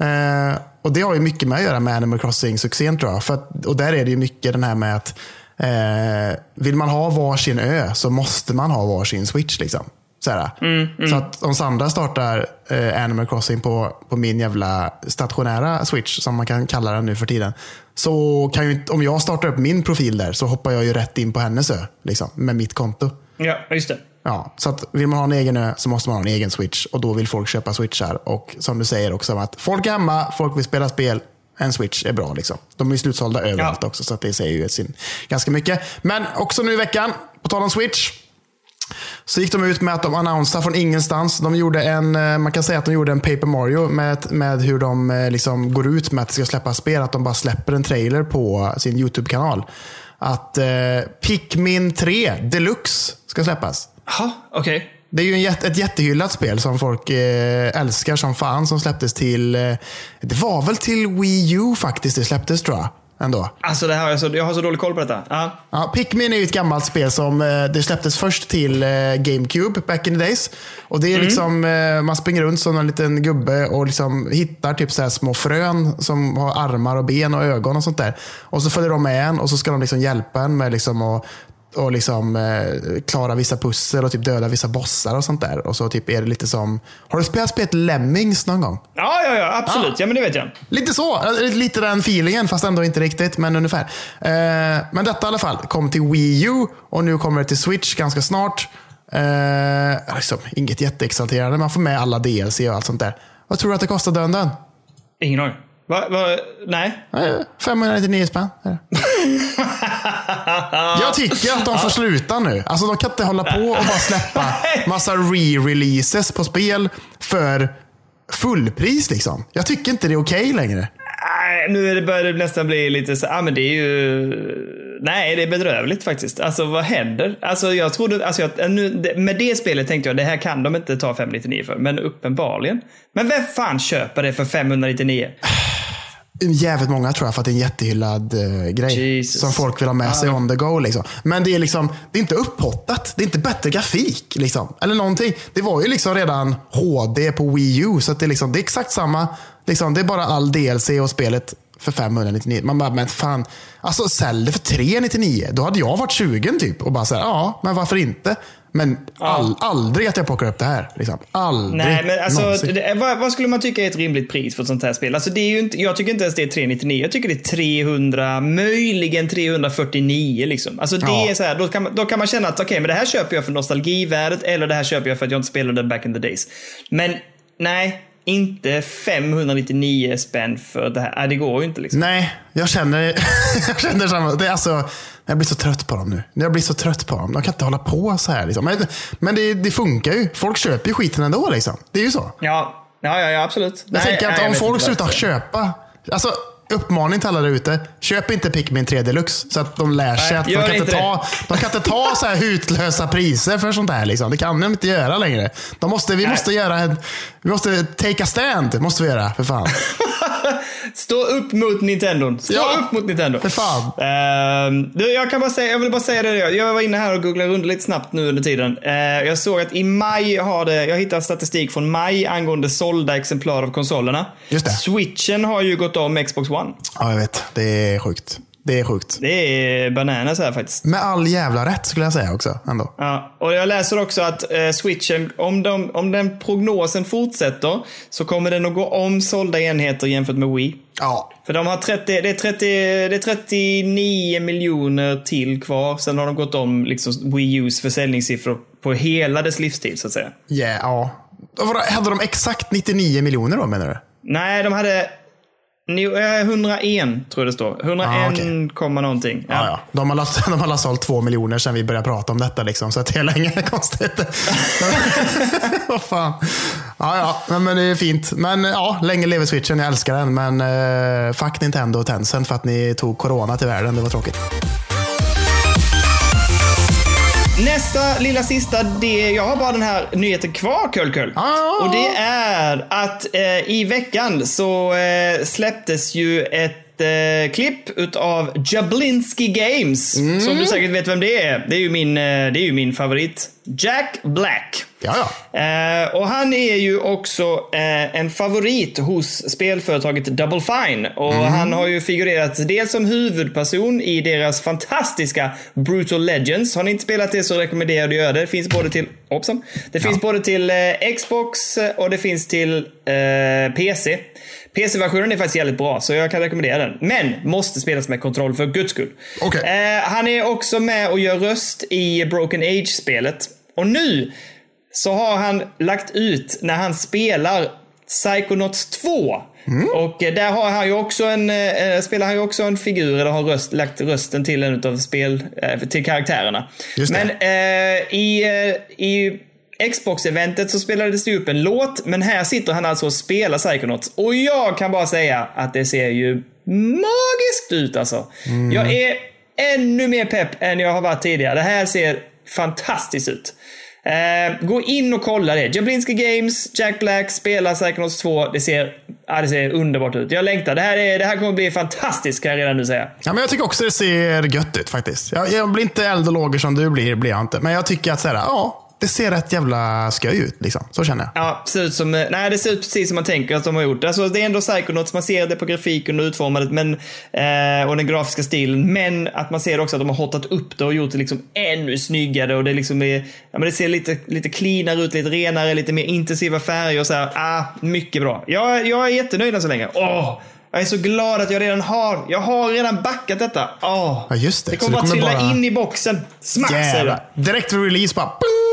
Eh, och det har ju mycket med att göra med Animal Crossing-succén tror jag. För att, och där är det ju mycket den här med att eh, vill man ha varsin ö så måste man ha varsin switch. Liksom. Så, här. så att om Sandra startar eh, Animal Crossing på, på min jävla stationära switch, som man kan kalla den nu för tiden. Så kan ju, om jag startar upp min profil där så hoppar jag ju rätt in på hennes ö. Liksom, med mitt konto. Ja, just det. Ja, så att vill man ha en egen ö så måste man ha en egen switch och då vill folk köpa switchar. Och som du säger också att folk är hemma, folk vill spela spel. En switch är bra liksom. De är ju slutsålda överallt Ja. också så att det säger ju sin, ganska mycket. Men också nu i veckan, på tal om switch. Så gick de ut med att de annonsade från ingenstans. De gjorde en, eh, man kan säga att de gjorde en Paper Mario med, med hur de eh, liksom går ut med att det ska släppas spel. Att de bara släpper en trailer på sin YouTube-kanal. Att eh, Pikmin 3 Deluxe ska släppas. Jaha, okej. Det är ju jätte, ett jättehyllat spel som folk eh, älskar som fan. Som släpptes till, eh, det var väl till Wii U faktiskt det släpptes tror jag. Ändå. Alltså, det här, så, jag har så dålig koll på detta. Ja. Ja, Pikmin är ju ett gammalt spel som eh, det släpptes först till GameCube back in the days. Och det är liksom, eh, man springer runt som en liten gubbe och liksom hittar typ så här små frön som har armar och ben och ögon och sånt där. Och så följer de med en och så ska de liksom hjälpa en med liksom att och liksom, eh, klara vissa pussel och typ döda vissa bossar och sånt där. Och så typ är det lite som, har du spelat spelet Lemmings någon gång? Ja, ja, ja, absolut. Ja, men det vet jag. Lite så, lite den feelingen fast ändå inte riktigt, men ungefär. Eh, men detta i alla fall kom till Wii U och nu kommer det till Switch ganska snart. Eh, liksom, inget jätteexalterande, man får med alla DLC och allt sånt där. Vad tror du att det kostar dön? Ingen aning. Va, va, nej. Eh, 599 spänn. Jag tycker att de får sluta nu. Alltså de kan inte hålla på och bara släppa massa re-releases på spel för fullpris liksom. Jag tycker inte det är okej längre. Nej, nu börjar det nästan bli lite så, ja men det är ju, nej det är bedrövligt faktiskt. Alltså vad händer? Alltså jag trodde, alltså jag, nu, med det spelet tänkte jag, det här kan de inte ta 599 för, men uppenbarligen. Men vem fan köper det för 599? Jävligt många tror jag för att det är en jättehyllad eh, grej. Jesus. Som folk vill ha med sig on the go. Liksom. Men det är liksom, det är inte upphottat. Det är inte bättre grafik. Liksom. Eller någonting. Det var ju liksom redan HD på Wii U. Så att det, är liksom, det är exakt samma. Liksom, det är bara all DLC och spelet för 599. Man bara, men fan. Alltså sälj det för 399. Då hade jag varit 20 typ. Och bara säga, ja, men varför inte? Men all, aldrig att jag plockar upp det här. Liksom. Aldrig. Nej, men alltså, det, vad, vad skulle man tycka är ett rimligt pris för ett sånt här spel? Alltså, det är ju inte, jag tycker inte ens det är 399. Jag tycker det är 300, möjligen 349. Liksom. Alltså, det Ja. är så här, då, kan man, då kan man känna att okej, men det här köper jag för nostalgivärdet eller det här köper jag för att jag inte spelade back in the days. Men nej, inte 599 spänn för det här. Nej, det går ju inte. Liksom. Nej, jag känner, jag känner samma. Det är alltså, jag blir så trött på dem nu. Jag blir så trött på dem. De kan inte hålla på så här. Liksom. Men, men det, det funkar ju. Folk köper ju skiten ändå. Liksom. Det är ju så. Ja, ja, ja, absolut. Jag tänker att jag om folk slutar köpa. Alltså, uppmaning till alla där ute. Köp inte Pikmin 3 Deluxe. Så att de lär sig Nej, att de kan, inte ta, de kan inte ta så här hutlösa priser för sånt här. Liksom. Det kan de inte göra längre. De måste, vi Nej. måste göra en, vi måste take a stand. Måste vi göra, för fan. Stå upp mot Nintendo. Stå Ja, upp mot Nintendo. för fan. Ehm, du, jag, kan bara säga, jag vill bara säga det. Jag var inne här och googlade runt lite snabbt nu under tiden. Eh, jag såg att i maj har det, jag hittade statistik från maj angående sålda exemplar av konsolerna. Just det. Switchen har ju gått om Xbox One. Ja, jag vet. Det är sjukt. Det är sjukt. Det är bananas här faktiskt. Med all jävla rätt skulle jag säga också. Ändå. Ja, och jag läser också att eh, switchen, om, de, om den prognosen fortsätter så kommer den att gå om sålda enheter jämfört med Wii. Ja, För de har 30, det, är 30, det är 39 miljoner till kvar. Sen har de gått om liksom Wii U's försäljningssiffror på hela dess livstid så att säga. yeah, ja. Hade de exakt 99 miljoner då menar du? Nej, de hade 101 tror jag det står. 101, Ah, komma någonting. Ja. Ja, De, har lagt, de har sålt två miljoner sedan vi började prata om detta. Liksom, så att det är länge konstigt. Vad fan. Ja, ja, men, men det är fint. Men ja, länge lever switchen. Jag älskar den. Men uh, fuck Nintendo och Tencent för att ni tog corona till världen. Det var tråkigt. Nästa lilla sista, det, jag har bara den här nyheten kvar, Kull. Ah. Och det är att eh, i veckan så eh, släpptes ju ett eh, klipp utav Jablinski Games. Som du säkert vet vem det är. Det är ju min, eh, det är ju min favorit. Jack Black. Ja, ja. Eh, och han är ju också eh, en favorit hos spelföretaget Double Fine. Och han har ju figurerat dels som huvudperson i deras fantastiska Brutal Legends. Har ni inte spelat det så rekommenderar jag att göra det. Det finns både till, hoppsan. Det finns både till eh, Xbox eh, och det finns till eh, PC. PC-versionen är faktiskt jävligt bra, så jag kan rekommendera den. Men måste spelas med kontroll för guds skull. Okej. Eh, han är också med och gör röst i Broken Age-spelet. Och nu så har han lagt ut när han spelar Psychonauts 2. Och eh, där har han ju också en, eh, spelar han ju också en figur, eller har röst, lagt rösten till en av spel, eh, till karaktärerna. Men eh, i, eh, i Xbox-eventet så spelades det upp en låt, men här sitter han alltså och spelar Psychonauts. Och jag kan bara säga att det ser ju magiskt ut alltså. Jag är ännu mer pepp än jag har varit tidigare. Det här ser fantastiskt ut. Eh, gå in och kolla det. Jablinski Games, Jack Black spelar Psychonauts 2. Det ser, ja, det ser underbart ut. Jag längtar. Det här, är, det här kommer bli fantastiskt kan jag redan nu säga. Ja, men jag tycker också det ser gött ut faktiskt. Jag, jag blir inte eld och lågor som du blir, blir jag inte. Men jag tycker att så här, ja, det ser rätt jävla sköj ut. Liksom. Så känner jag. Ja, ser ut som, eh, nej, det ser ut precis som man tänker att de har gjort. Alltså, det är ändå Psychonauts, man ser det på grafiken och utformandet men, eh, och den grafiska stilen. Men att man ser också att de har hotat upp det och gjort det liksom ännu snyggare. Och det, liksom är, ja, men det ser lite, lite cleanare ut, lite renare, lite mer intensiva färger. Och så här. Ah, mycket bra. Jag, jag är jättenöjd än så länge. Åh, jag är så glad att jag redan har, jag har redan backat detta. Åh, Ja, just det. det kommer det bara kommer trilla bara- in i boxen. Smack säger det. Direkt vid release bara... Ping!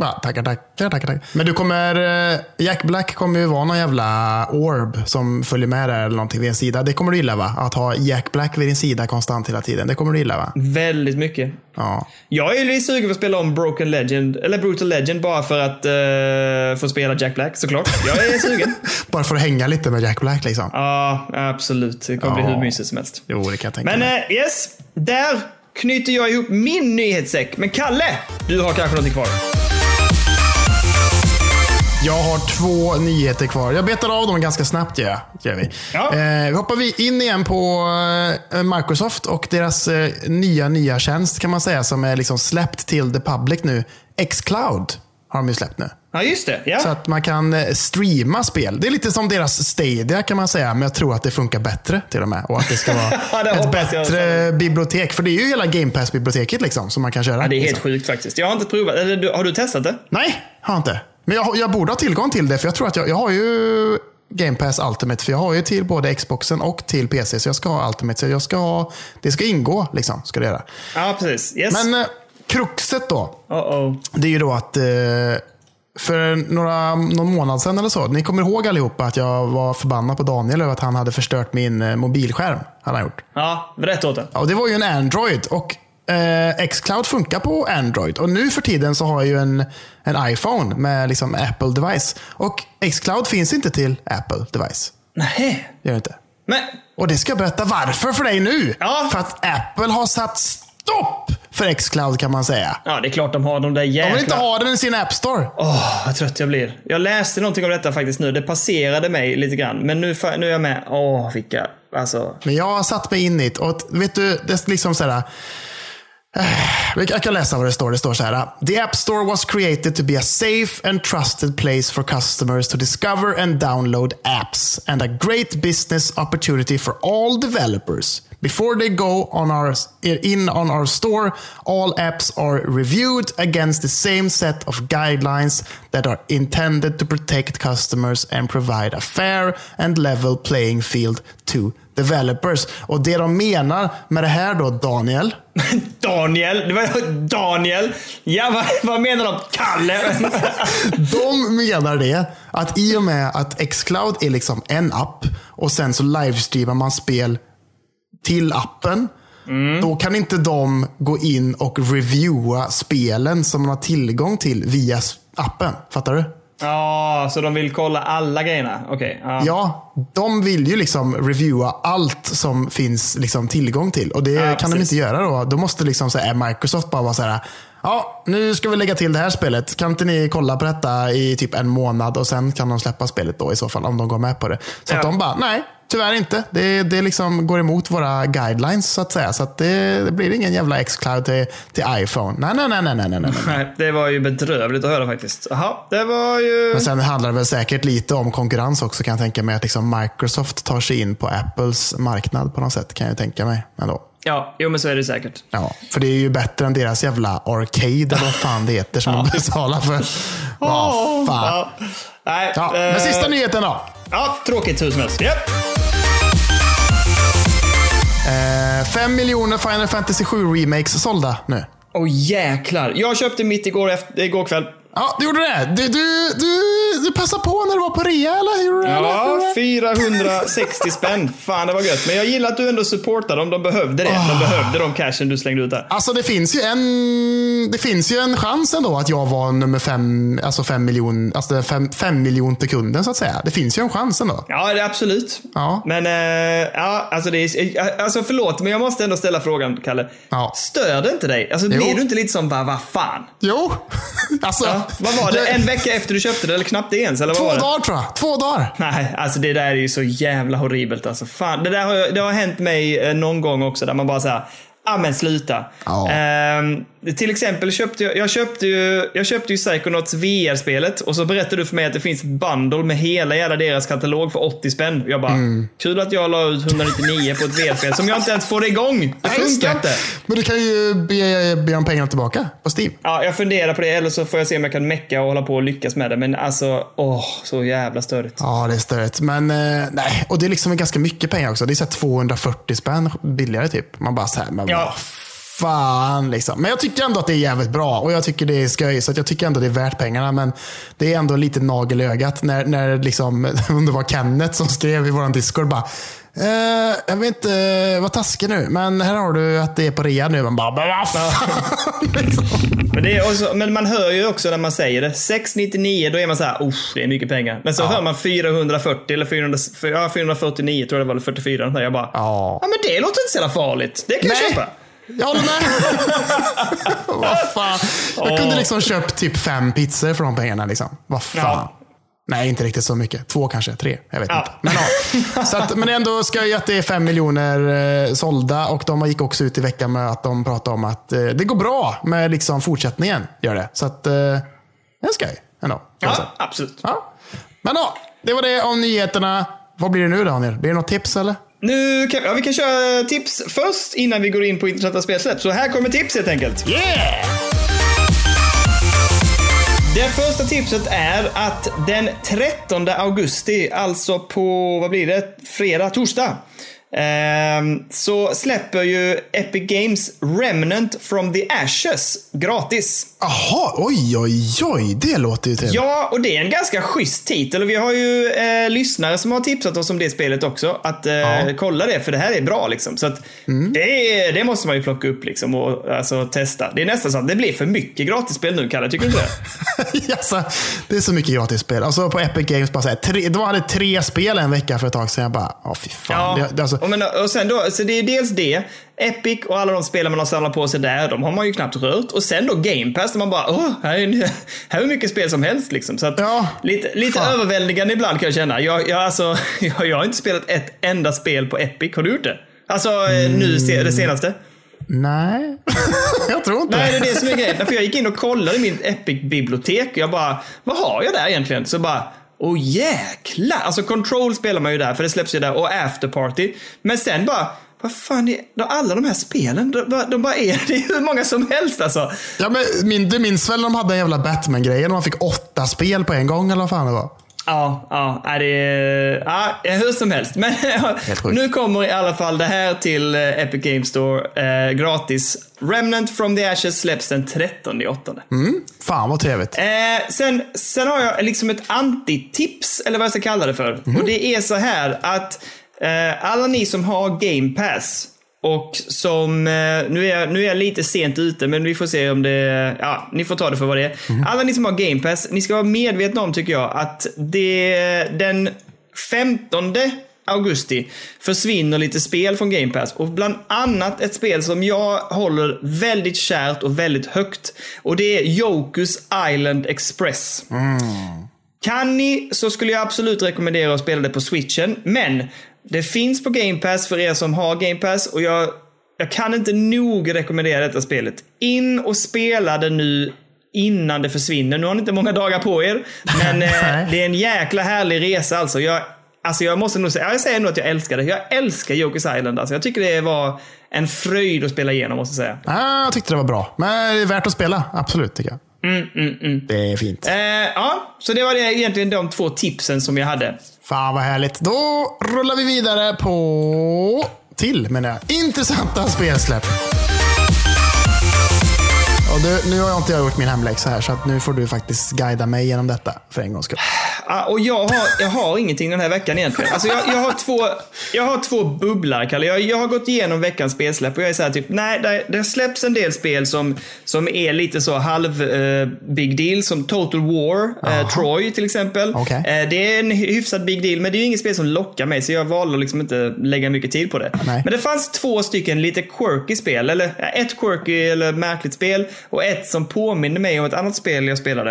Bara, tackar, tackar, tackar, tackar. Men du kommer, eh, Jack Black kommer ju vara någon jävla orb som följer med där eller någonting vid en sida. Det kommer du gilla va? Att ha Jack Black vid din sida konstant hela tiden. Det kommer du gilla va? Väldigt mycket. Ja. Jag är lite sugen på att spela om Broken Legend, eller Brutal Legend bara för att eh, få spela Jack Black såklart. Jag är sugen. Bara för att hänga lite med Jack Black liksom. Ja, absolut. Det kommer bli Ja. hur mysigt som helst. Jo, det kan jag tänka Men mig. eh, yes, där knyter jag ihop min nyhetssäck. Men Kalle, du har kanske någonting kvar? Jag har två nyheter kvar. Jag betar av dem ganska snabbt. Ja, gör vi. Ja. Eh, hoppar vi in igen på eh, Microsoft och deras eh, nya, nya tjänst kan man säga som är liksom släppt till the public nu. Xcloud har de ju släppt nu. Ja, just det. Ja. Så att man kan eh, streama spel. Det är lite som deras Stadia kan man säga, men jag tror att det funkar bättre till och med. Och att det ska vara det ett bättre bibliotek. För det är ju hela Game Pass-biblioteket liksom, som man kan köra. Ja, det är helt liksom. sjukt faktiskt. Jag har inte provat. Eller, har du testat det? Nej, har inte. Men jag, har- jag borde ha tillgång till det, för jag tror att jag, jag har ju Game Pass Ultimate, för jag har ju till både Xboxen och till PC, så jag ska ha Ultimate. Så jag ska ha, det ska ingå, liksom, ska det göra. Ja, precis. Yes. Men eh, kruxet då, Uh-oh. det är ju då att eh, för några, någon månad sedan eller så, ni kommer ihåg allihopa att jag var förbannad på Daniel över att han hade förstört min eh, mobilskärm. Han gjort. Ja, berätta åt det. Ja, och det var ju en Android och eh, Xcloud funkar på Android. Och nu för tiden så har jag ju en, en iPhone med liksom Apple device. Och Xcloud finns inte till Apple device. Nej. Gör det inte. Men, Och det ska jag berätta varför för dig nu. Ja. För att Apple har satt stopp för Xcloud kan man säga. ja, det är klart de har de där De jäkla... vill inte ha den i sin App Store. Åh, vad trött jag blir. Jag läste någonting om detta faktiskt nu. Det passerade mig lite grann. Men nu, nu är jag med. Åh, vilka... Alltså... Men jag har satt mig in i det och vet du, det är liksom så här. eh, Jag kan läsa vad det står. Det står så här. The App Store was created to be a safe and trusted place for customers to discover and download apps and a great business opportunity for all developers. Before they go on our, in on our store, all apps are reviewed against the same set of guidelines that are intended to protect customers and provide a fair and level playing field to developers. Och det de menar med det här då, Daniel, Daniel! Det var Daniel! Ja, vad, vad menar de? Kalle! De menar det att i och med att Xcloud är liksom en app och sen så livestreamar man spel till appen. Då kan inte de gå in och reviewa spelen som man har tillgång till via appen. Fattar du? Ja, så de vill kolla alla grejerna? Okej. ja. Ja, de vill ju liksom reviewa allt som finns liksom tillgång till. Och det Ja, kan de precis. inte göra då. Då måste liksom så här, Microsoft bara vara så här. Ja, nu ska vi lägga till det här spelet. Kan inte ni kolla på detta i typ en månad och sen kan de släppa spelet då i så fall om de går med på det. Så att Ja. de bara, nej, tyvärr inte. Det, det liksom går emot våra guidelines så att säga. Så att det, det blir ingen jävla X-cloud till, till iPhone. Nej, nej, nej, nej, nej, nej. nej. Det var ju bedrövligt att höra faktiskt. Jaha, det var ju... Men sen handlar det väl säkert lite om konkurrens också kan jag tänka mig. Att liksom Microsoft tar sig in på Apples marknad på något sätt kan jag tänka mig. Ändå. Ja, jo men så är det säkert. Ja, för det är ju bättre än deras jävla arcade eller vad fan det heter som de betalar för. Vad fan. Ja. Nej, Ja, men eh, sista nyheten då. Ja, tråkigt hur som helst. Japp. Eh, fem miljoner Final Fantasy 7 remakes sålda nu. Åh jäklar. Jag köpte mitt igår, efter, igår kväll. Ja, du gjorde det. Du, du, du, du passade på när du var på rea eller? Gjorde du? Gjorde Ja, det? 460 spänn. Fan, det var gött. Men jag gillar att du ändå supportar dem. De behövde det. Ah. De behövde de cashen du slängde ut där. Alltså det finns ju en det finns ju en chans ändå att jag var nummer fem, alltså fem miljon, alltså fem, fem miljonte kunden så att säga. Det finns ju en chans ändå. Ja, det är absolut. Ja. Men, eh, ja, alltså, det är, eh, alltså förlåt, men jag måste ändå ställa frågan, Kalle. Ja. Stör det inte dig? Alltså, Jo. blir du inte lite som bara, vad fan? Jo, alltså. Ja, vad var det? En vecka efter du köpte det, eller knappt det ens? Eller Två dagar tror jag. Två dagar. Nej, alltså det där är ju så jävla horribelt alltså. Fan, det där har, det har hänt mig eh, någon gång också där man bara säger Ja men sluta. Ja. Ehm, till exempel köpte jag, jag köpte ju, jag köpte ju Psychonauts VR-spelet och så berättade du för mig att det finns ett bundle med hela jävla deras katalog för 80 spänn. Jag bara, Mm. kul att jag la ut 199 på ett VR-spel som jag inte ens får igång. Det funkar inte. Men du kan ju be, be om pengarna tillbaka på Steam. Ja, jag funderar på det eller så får jag se om jag kan mecka och hålla på och lyckas med det. Men alltså, åh, så jävla störigt. Ja, det är störigt. Men eh, nej, och det är liksom ganska mycket pengar också. Det är så här 240 spänn billigare typ. Man bara så här, men Ja. vad fan liksom. Men jag tycker ändå att det är jävligt bra och jag tycker det är skoj. Så att jag tycker ändå det är värt pengarna. Men det är ändå lite nagel i ögat när, när liksom, om det var Kenneth som skrev i vår Discord bara Eh, jag vill inte eh, vara taskig nu, men här har du att det är på rea nu. Man bara, men vad fan? liksom. Men, också, men man hör ju också när man säger det. 699, då är man så här, Usch, det är mycket pengar. Men så hör man 440 eller 400, ja, 449 tror jag det var, eller 44. Så jag bara, Ja. ja men det låter inte så jävla farligt. Det kan jag Nej. köpa. Jag håller med. Vad fan. Jag kunde liksom köpt typ fem pizzor för de pengarna. Liksom. Vad fan. Ja. Nej, inte riktigt så mycket. Två kanske, tre. Jag vet Ja. inte. Men, ja. så att, men ändå skoj att det är fem miljoner eh, sålda och de gick också ut i veckan med att de pratade om att eh, det går bra med liksom, fortsättningen. Gör det. Så att, eh, det ändå. kan jag säga. Ja, absolut. Ja. Men ja, det var det om nyheterna. Vad blir det nu Daniel? Blir det något tips eller? Nu kan, ja, vi kan köra tips först innan vi går in på intressanta spelsläpp. Så här kommer tips helt enkelt. Yeah! Det första tipset är att den 13 augusti, alltså på, vad blir det, fredag, torsdag. Ehm, så släpper ju Epic Games Remnant from the Ashes gratis. Jaha, oj, oj, oj. Det låter ju trevligt. Ja, och det är en ganska schysst titel. Och vi har ju eh, lyssnare som har tipsat oss om det spelet också. Att eh, Ja. kolla det, för det här är bra liksom. Så att det, det måste man ju plocka upp liksom och alltså, testa. Det är nästan så att det blir för mycket gratisspel nu, Kalle. Tycker du inte det? alltså, det är så mycket gratisspel. Alltså på Epic Games, bara så här, tre, de hade tre spel en vecka för ett tag sedan. Jag bara, åh fy fan. Det, det, alltså, och, men, och sen då, så det är dels det. Epic och alla de spelen man har samlat på sig där, de har man ju knappt rört. Och sen då Game Pass där man bara, åh, här är, här är hur mycket spel som helst liksom. Så att, Ja, lite lite fan. överväldigande ibland kan jag känna. Jag, jag, alltså, jag, jag har inte spelat ett enda spel på Epic. Har du gjort det? Alltså eh, nu, se- det senaste? nej, jag tror inte Nej, det är det som är grejen. För jag gick in och kollade i mitt Epic-bibliotek och jag bara, vad har jag där egentligen? Så bara, och jäklar! Alltså Control spelar man ju där, för det släpps ju där, och Afterparty. Men sen bara, vad fan, är, alla de här spelen, de, bara- de bara är, det är hur många som helst alltså. Ja, men min, du minns väl när de hade den jävla Batman-grejen? och Man fick åtta spel på en gång eller vad fan det var? Ja, ja, är det ja, hur som helst. Men nu kommer i alla fall det här till eh, Epic Games Store eh, gratis. Remnant from the Ashes släpps den 13 8. Fan vad trevligt. Eh, sen, sen har jag liksom ett antitips, eller vad jag ska kalla det för. Och det är så här att eh, alla ni som har Game Pass och som, eh, nu, är jag, nu är jag lite sent ute, men vi får se om det, ja, ni får ta det för vad det är. Alla ni som har Game Pass, ni ska vara medvetna om tycker jag att det, den 15 augusti försvinner lite spel från Game Pass. Och bland annat ett spel som jag håller väldigt kärt och väldigt högt. Och det är Yokus Island Express. Kan ni så skulle jag absolut rekommendera att spela det på switchen. Men det finns på Game Pass för er som har Game Pass och jag, jag kan inte nog rekommendera detta spelet. In och spela det nu innan det försvinner. Nu har ni inte många dagar på er. Men eh, det är en jäkla härlig resa alltså. Jag, alltså jag måste nog säga, jag säger nog att jag älskar det. Jag älskar Jokers Island alltså. Jag tycker det var en fröjd att spela igenom måste jag säga. Ah, jag tyckte det var bra. Men det är värt att spela. Absolut tycker jag. Mm, Det är fint. Eh, ja, så det var det egentligen de två tipsen som jag hade. Fan vad härligt. Då rullar vi vidare på till, menar jag, intressanta spelsläpp. Och du, nu har jag inte jag gjort min hemläxa här, så att nu får du faktiskt guida mig genom detta för en gångs skull. Ja, och jag har, jag har ingenting den här veckan egentligen. Alltså jag, jag, har, två, jag har två bubblor, Kalle. Jag, jag har gått igenom veckans spelsläpp och jag är så här typ, nej, det, det släpps en del spel som, som är lite så halv eh, big deal, som Total War, eh, Troy till exempel. Okej. Eh, det är en hyfsad big deal, men det är ju inget spel som lockar mig, så jag valde att liksom inte lägga mycket tid på det. Nej. Men det fanns två stycken lite quirky spel, eller ett quirky eller märkligt spel och ett som påminner mig om ett annat spel jag spelade.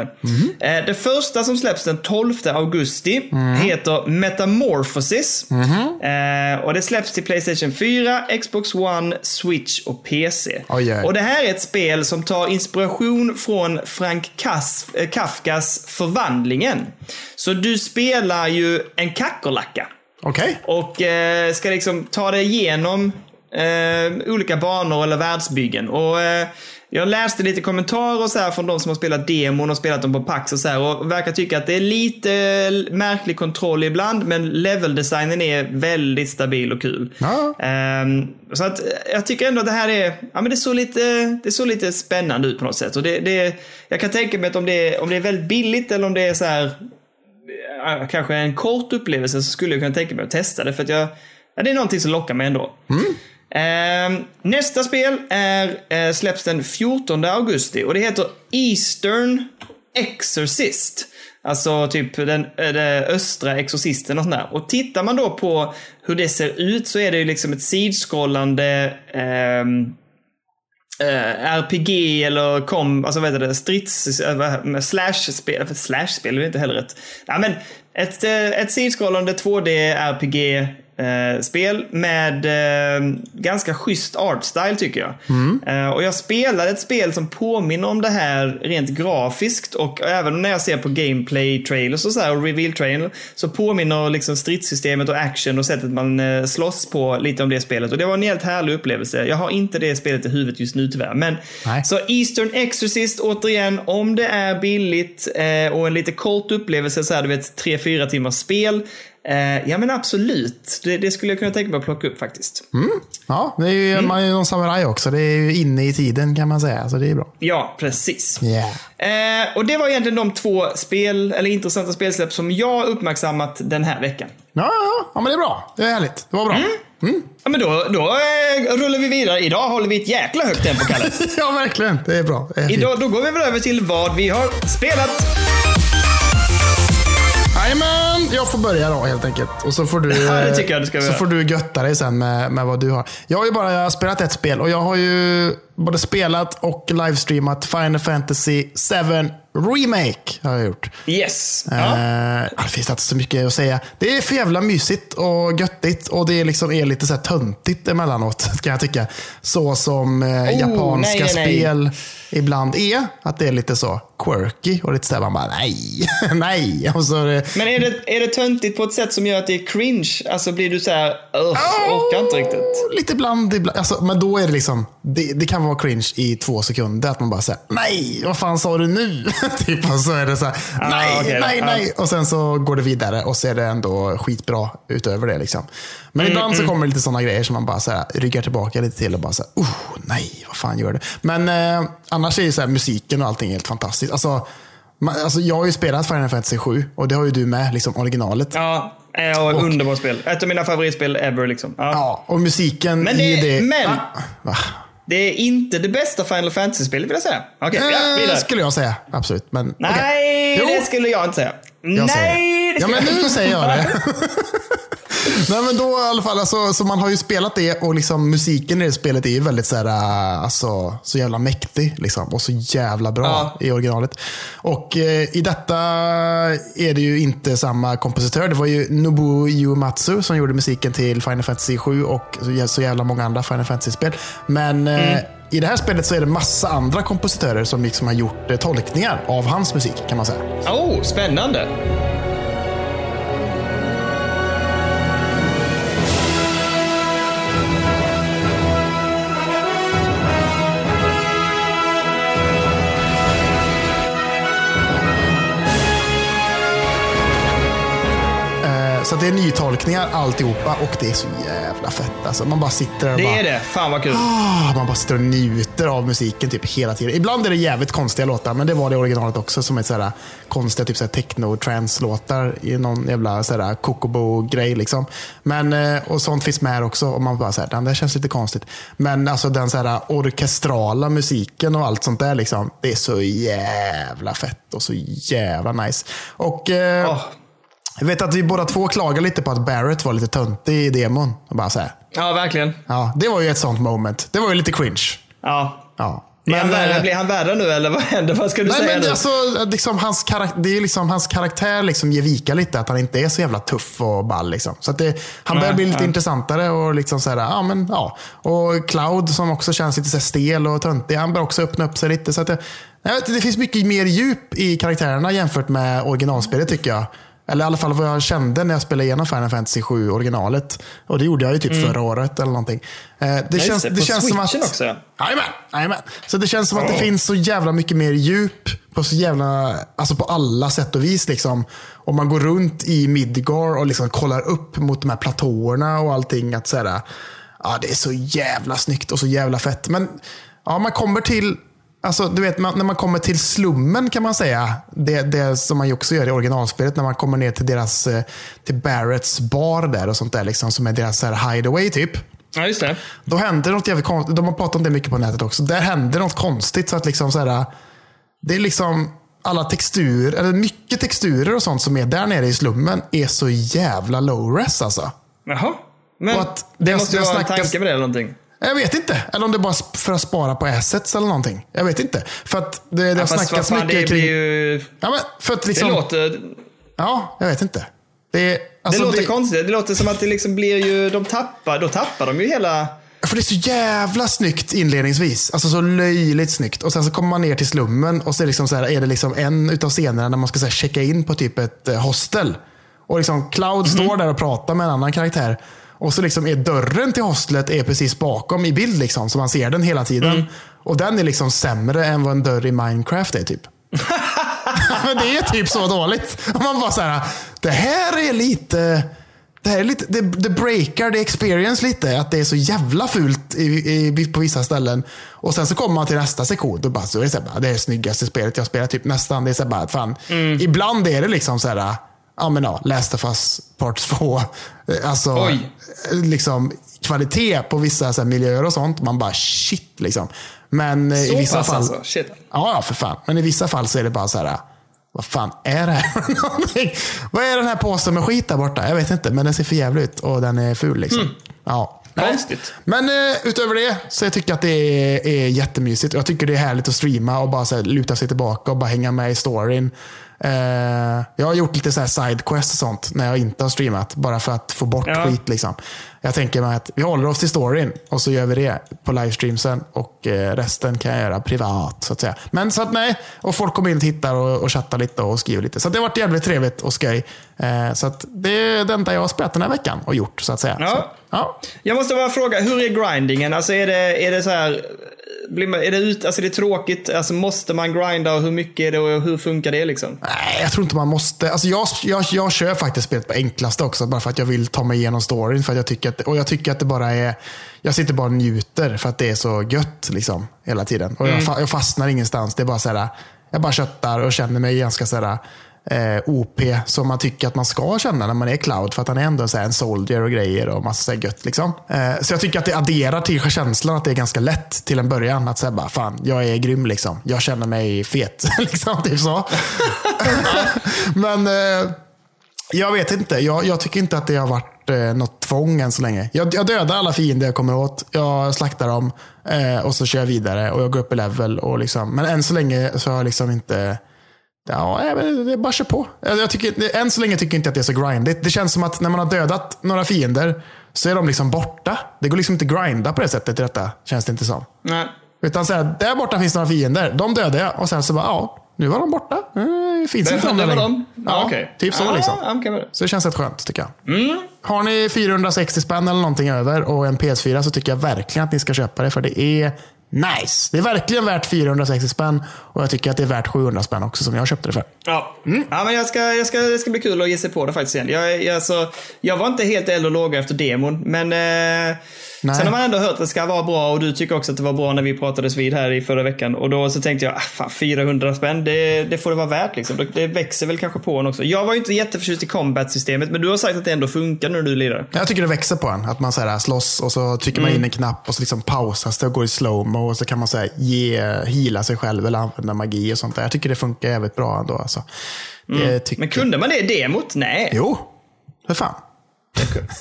Eh, Det första som släpps den 12 augusti heter Metamorphosis. Eh, Och det släpps till Playstation 4, Xbox One, Switch och PC. Oj, oj. Och det här är ett spel som tar inspiration från Frank Kas- eh, Kafkas Förvandlingen. Så du spelar ju en kackerlacka. Okej? Och eh, ska liksom ta dig igenom eh, olika banor eller världsbyggen. Och eh, jag läste lite kommentarer och så här från de som har spelat demon och spelat dem på Pax och så här och verkar tycka att det är lite märklig kontroll ibland men leveldesignen är väldigt stabil och kul. Ja. Ehm, så att jag tycker ändå att det här är, ja men det såg lite, det såg lite spännande ut på något sätt. Och det, det, jag kan tänka mig att om det, är, om det är väldigt billigt eller om det är så här ja, kanske en kort upplevelse så skulle jag kunna tänka mig att testa det. För att jag, ja, det är någonting som lockar mig ändå. Ehm, Ehm, nästa spel är, eh, släpps den 14 augusti och det heter Eastern Exorcist. Alltså typ den, eh, den östra exorcisten och sånt där. Och tittar man då på hur det ser ut så är det ju liksom ett sidskrollande ehm, eh, RPG eller kom, alltså vad heter det, strids, eh, äh, slash-spel, slash-spel är inte heller rätt. Ja, men ett, eh, ett sidskrollande 2D RPG eh, spel med eh, ganska schysst artstyle tycker jag. Eh, och jag spelade ett spel som påminner om det här rent grafiskt och även när jag ser på gameplay trailers och så här och reveal trailer så påminner liksom stridssystemet och action och sättet man eh, slåss på lite om det spelet. Och det var en helt härlig upplevelse. Jag har inte det spelet i huvudet just nu tyvärr. Men Nej. så Eastern Exorcist återigen, om det är billigt eh, och en lite kort upplevelse så här, du vet 3-4 timmars spel. Eh, ja men absolut, det, det skulle jag kunna tänka mig att plocka upp faktiskt. Ja, det är ju, Mm. man är ju någon samuraj också. Det är ju inne i tiden kan man säga. Så det är bra. Ja, precis. Yeah. Eh, och det var egentligen de två spel, eller intressanta spelsläpp som jag uppmärksammat den här veckan. Ja, ja, ja, men det är bra. Det är härligt. Det var bra. Mm. Ja, men då, då eh, rullar vi vidare. Idag håller vi ett jäkla högt tempo, Kalle. ja, verkligen. Det är bra. Det är. Idag, då går vi väl över till vad vi har spelat. Jajamän, jag får börja då helt enkelt. Och så får du, Ja, det jag du ska så göra. får du götta dig sen med, med vad du har. Jag har ju bara spelat ett spel och jag har ju både spelat och livestreamat Final Fantasy 7 Remake. Har jag gjort. Yes. Ja. Eh, det finns inte så mycket att säga. Det är för jävla mysigt och göttigt och det liksom är lite så här töntigt emellanåt kan jag tycka. Så som eh, japanska Oh, nej, nej, nej. spel ibland är. Att det är lite så quirky och lite såhär man bara nej, nej. Och så är det, Men är det, är det töntigt på ett sätt som gör att det är cringe? Alltså blir du så här, "Ugh, orkar inte riktigt. Lite ibland, ibland alltså, men då är det liksom, det, det kan vara cringe i två sekunder. Att man bara säger nej, vad fan sa du nu? typ, och så är det så här, nej, Ah, okej då. nej, nej. Och sen så går det vidare och så är det ändå skitbra utöver det. Liksom. Men Mm, ibland så kommer det lite sådana grejer som man bara så här, ryggar tillbaka lite till och bara så här, oh, nej, vad fan gör du? Men eh, annars är ju så här, musiken och allting helt fantastiskt. Alltså, man, alltså, jag har ju spelat Final Fantasy 7 och det har ju du med, liksom originalet. Ja, ja underbart spel. Ett av mina favoritspel ever liksom. Ja. Ja, och musiken Men det- i det... men- Ah? Det är inte det bästa Final Fantasy-spelet vill jag säga. Ja, Eh, vidare. skulle jag säga. Absolut. Men, Nej. Jo, det skulle jag inte säga. jag säger Nej, det Ja, men nu säger jag det. Nej, men då i alla fall, alltså, så man har ju spelat det och liksom, musiken i det spelet är ju väldigt så, här, äh, alltså, så jävla mäktig. Liksom, och så jävla bra Ja. i originalet. Och eh, i detta är det ju inte samma kompositör. Det var ju Nobuo Uematsu som gjorde musiken till Final Fantasy 7 och så- jävla många andra Final Fantasy-spel. Men eh, i det här spelet så är det massa andra kompositörer som liksom har gjort eh, tolkningar av hans musik kan man säga. Oh, spännande. Så det är nytolkningar alltihopa och det är så jävla fett. Alltså, man bara sitter där och Det bara, är det. Fan vad kul. Ah, man bara sitter och njuter av musiken typ hela tiden. Ibland är det jävligt konstiga låtar, men det var det originalet också. Som är sådär konstiga typ techno-trance-låtar i någon jävla sådär kokobo-grej. Liksom. Men, eh, och sånt finns med här också. Och man bara såhär, den där känns lite konstigt. Men alltså den såhär orkestrala musiken och allt sånt där, liksom, det är så jävla fett och så jävla nice. Och eh, Åh. Jag vet att vi båda två klagar lite på att Barrett var lite töntig i demon. Bara så här, Ja, verkligen. Ja, det var ju ett sånt moment. Det var ju lite cringe. Ja. Ja. Blir han, värre, eh, blir han värre nu eller vad händer? Vad ska du Nej, säga men nu? alltså, liksom, hans karak- det är liksom, hans karaktär liksom ger vika lite. Att han inte är så jävla tuff och ball. Liksom. Så att det, han börjar bli lite nej. intressantare. Och, liksom så här, ja, men, ja. och Cloud som också känns lite så stel och töntig. Han börjar också öppna upp sig lite. Så att det, jag vet, det finns mycket mer djup i karaktärerna jämfört med originalspelet tycker jag. Eller i alla fall vad jag kände när jag spelade igenom Final Fantasy 7 originalet. Och det gjorde jag ju typ förra året eller någonting. Eh, det, just känns, det, det, känns som att... Också, ja. Jajamän, jajamän. Så det känns som att det finns så jävla mycket mer djup på så jävla, alltså på alla sätt och vis. Liksom. Om man går runt i Midgar och liksom kollar upp mot de här platåerna och allting. Att så här, ja, det är så jävla snyggt och så jävla fett. Men ja, man kommer till Alltså, du vet, man, när man kommer till slummen kan man säga, det, det som man ju också gör i originalspelet, när man kommer ner till deras, eh, till Barretts bar där och sånt där, liksom, som är deras här hideaway typ. Ja, just det. Då händer något jävligt konstigt. De har pratat om det mycket på nätet också. Där händer något konstigt. så att liksom så här, Det är liksom alla texturer, eller mycket texturer och sånt som är där nere i slummen är så jävla low res alltså. Jaha. Men Och att det, det- måste ju vara en tanke med det eller någonting. Jag vet inte. Eller om det är bara för att spara på assets eller någonting. Jag vet inte. För att det, det har Ja, vad snackats fan, mycket det kring... ju... Ja, men för att Det liksom... låter, Ja, jag vet inte. Det, alltså, det låter det, konstigt. Det låter som att det liksom blir ju... De tappar, då tappar de ju hela... För det är så jävla snyggt inledningsvis. Alltså så löjligt snyggt. Och sen så kommer man ner till slummen och så är det, liksom så här, är det liksom en utav scenerna när man ska så checka in på typ ett eh, hostel. Och liksom Cloud står där och pratar med en annan karaktär. Och så liksom är dörren till hostlet är precis bakom i bild. Liksom, så man ser den hela tiden. Och den är liksom sämre än vad en dörr i Minecraft är typ. Men det är typ så dåligt. Och man bara så här, det här är lite... Det här är lite, det, det breakar the experience lite. Att det är så jävla fult i, i, på vissa ställen. Och sen så kommer man till nästa sekund och bara, så är det, så här, det är det snyggaste spelet jag spelat. Typ nästan. Det är så här, bara, fan. Ibland är det liksom så här, ja men ja, of Us Part 2. Alltså, Oj. liksom kvalitet på vissa så miljöer och sånt. Man bara shit liksom. Men eh, Så i vissa fall. alltså? Shit. Ja, ja, för fan. Men i vissa fall så är det bara så här. Vad fan är det här? Vad är den här påsen med skit där borta? Jag vet inte, men den ser för jävligt ut och den är ful. Liksom. Ja. Nej. Hmm. Konstigt. Men eh, utöver det så jag tycker att det är, är jättemysigt. Jag tycker det är härligt att streama och bara så här, luta sig tillbaka och bara hänga med i storyn. Eh, jag har gjort lite så här sidequest och sånt när jag inte har streamat. Bara för att få bort Ja. skit. Liksom. Jag tänker mig att vi håller oss till storyn och så gör vi det på livestreamsen. Och eh, resten kan jag göra privat. så att säga. Men så att nej, och folk kommer in och tittar och, och chattar lite och skriver lite. Så det har varit jävligt trevligt och skoj. Eh, så att det är det enda jag har spelat den här veckan och gjort. så att säga. Ja. Så, ja. Jag måste bara fråga, hur är grindingen? Alltså är det, är det så här... Blir man, är det ut, alltså är det tråkigt? Alltså måste man grinda och hur mycket är det och hur funkar det liksom? Nej, jag tror inte man måste. Alltså jag, jag, jag kör faktiskt spelet på enklaste också. Bara för att jag vill ta mig igenom storyn. För att jag tycker att, och jag tycker att det bara är... Jag sitter bara och njuter för att det är så gött liksom, hela tiden. Och jag, fa- jag fastnar ingenstans. Det är bara så här, jag bara köttar och känner mig ganska så här, eh, OP som man tycker att man ska känna när man är cloud. För att han är ändå så här en soldier och grejer och massa så här gött. Liksom. Eh, så jag tycker att det adderar till känslan att det är ganska lätt till en början. Att säga bara, fan, jag är grym liksom. Jag känner mig fet. liksom, typ så. Men eh, jag vet inte. Jag, jag tycker inte att det har varit eh, något tvång än så länge. Jag, jag dödar alla fiender jag kommer åt. Jag slaktar dem eh, och så kör jag vidare och jag går upp i level. Och liksom, men än så länge så har jag liksom inte... Ja, det är bara kör på. Jag, tycker, än så länge tycker jag inte att det är så grindigt. Det känns som att när man har dödat några fiender så är de liksom borta. Det går liksom inte att grinda på det sättet i detta, känns det inte som. Nej. Utan så här, där borta finns några fiender. De dödade jag och sen så bara, ja, nu var de borta. Eh, finns Det, inte de längre. de? Ja, okej. typ så ja, liksom. Ja, men- Så det känns rätt skönt tycker jag. Har ni 460 spänn eller någonting över och en PS4 så tycker jag verkligen att ni ska köpa det för det är nice. Det är verkligen värt 460 spänn och jag tycker att det är värt 700 spänn också som jag köpte det för. Ja. ja, men jag ska, jag ska, det ska bli kul att ge sig på det faktiskt igen. Jag, jag, alltså, jag var inte helt eld och låga efter demon, men eh, Nej. sen har man ändå hört att det ska vara bra och du tycker också att det var bra när vi pratades vid här i förra veckan. Och då så tänkte jag, ah, fan 400 spänn, det, det får det vara värt liksom. Det- växer väl kanske på en också. Jag var ju inte jätteförtjust i combat-systemet, men du har sagt att det ändå funkar när du lirar. Jag tycker det växer på en. Att man så här slåss och så trycker man in en knapp och så liksom pausas det och går i slowmo och så kan man så här ge, heala sig själv eller använda magi och sånt där. Jag tycker det funkar jävligt bra ändå. Alltså. Tycker... Men kunde man det i demot? Nej. Jo, för fan.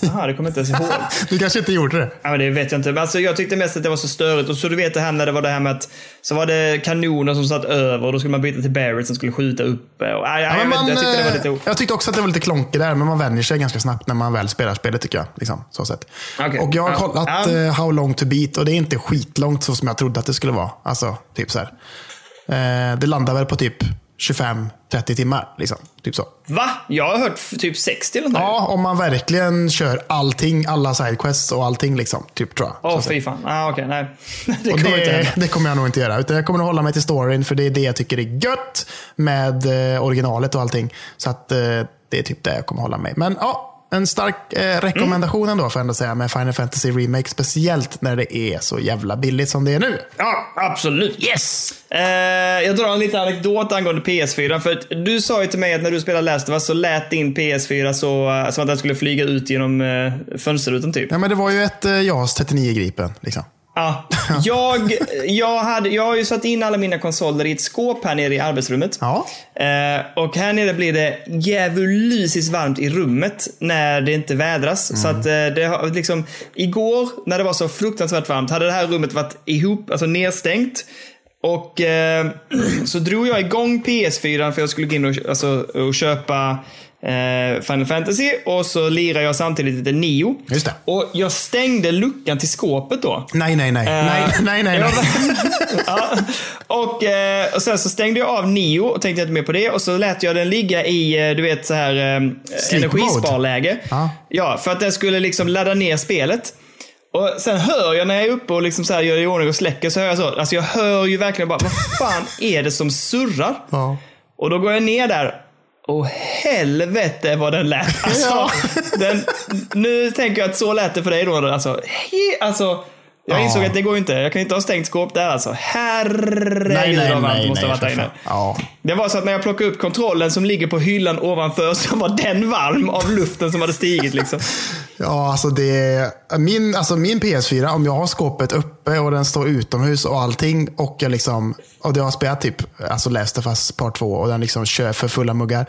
Jaha, det kommer inte ens ihåg. Du kanske inte gjorde det. Ja, men det vet jag inte. Alltså, jag tyckte mest att det var så störigt. Och så du vet det här när det var det här med att så var det kanoner som satt över och då skulle man byta till Barrett som skulle skjuta uppe. Och, ja, ja, Ja, jag, men vet, man, jag tyckte det var eh, lite... o- jag tyckte också att det var lite klonkigt där, men man vänjer sig ganska snabbt när man väl spelar spelet tycker jag. Liksom, så sätt. Okej. Och jag har kollat eh, How long to beat och det är inte skitlångt så som jag trodde att det skulle vara. Alltså, typ så här. Eh, det landar väl på typ 25-30 timmar. Liksom. Typ så. Va? Jag har hört typ 60 eller nåt. Ja, om man verkligen kör allting, alla sidequests och allting liksom. Typ tror jag. Åh, att säga. fy fan. Ah, Okej, nej. det kommer inte det, hända. det kommer jag nog inte göra. Utan jag kommer nog hålla mig till storyn för det är det jag tycker är gött med eh, originalet och allting. Så att eh, det är typ det jag kommer hålla mig. Men ja, en stark eh, rekommendation ändå får jag ändå säga med Final Fantasy Remake. Speciellt när det är så jävla billigt som det är nu. Ja, absolut. Yes! Eh, jag drar en liten anekdot angående PS4. För du sa ju till mig att när du spelade Last of Us så lät din PS4 så, eh, som att den skulle flyga ut genom eh, fönsterrutan typ. Ja, men det var ju ett eh, JAS 39 Gripen. Liksom. Ja. Jag, jag, hade, jag har ju satt in alla mina konsoler i ett skåp här nere i arbetsrummet. Ja. Eh, och här nere blir det djävulusiskt varmt i rummet när det inte vädras. Så att eh, det har liksom, igår när det var så fruktansvärt varmt hade det här rummet varit ihop, alltså nedstängt. Och eh, så drog jag igång PS4 för jag skulle gå in och, alltså, och köpa Final Fantasy och så lirar jag samtidigt lite Nio. Just det. Och jag stängde luckan till skåpet då. Nej, nej, nej. nej, nej, nej, nej. ja. och, eh, och sen så stängde jag av Nio och tänkte inte mer på det. Och så lät jag den ligga i, eh, du vet, så här eh, Sleep energisparläge. Ja. ja, för att den skulle liksom ladda ner spelet. Och sen hör jag när jag är uppe och liksom så här gör i ordning och släcker så hör jag så. Alltså jag hör ju verkligen bara, vad fan är det som surrar? Ja. Och då går jag ner där. Och helvete vad den lät. Alltså, Ja. den, nu tänker jag att så lät det för dig då. Alltså, he, alltså, jag Ja. insåg att det går inte. Jag kan inte ha stängt skåp där alltså. Herregud Nej, nej, vad varmt det måste ha varit där inne. Ja. Det var så att när jag plockade upp kontrollen som ligger på hyllan ovanför så var den varm av luften som hade stigit liksom. Ja, alltså det min, alltså min PS4, om jag har skåpet uppe och den står utomhus och allting och jag liksom, och det har spelat typ, alltså Last of Us Part 2 och den liksom kör för fulla muggar.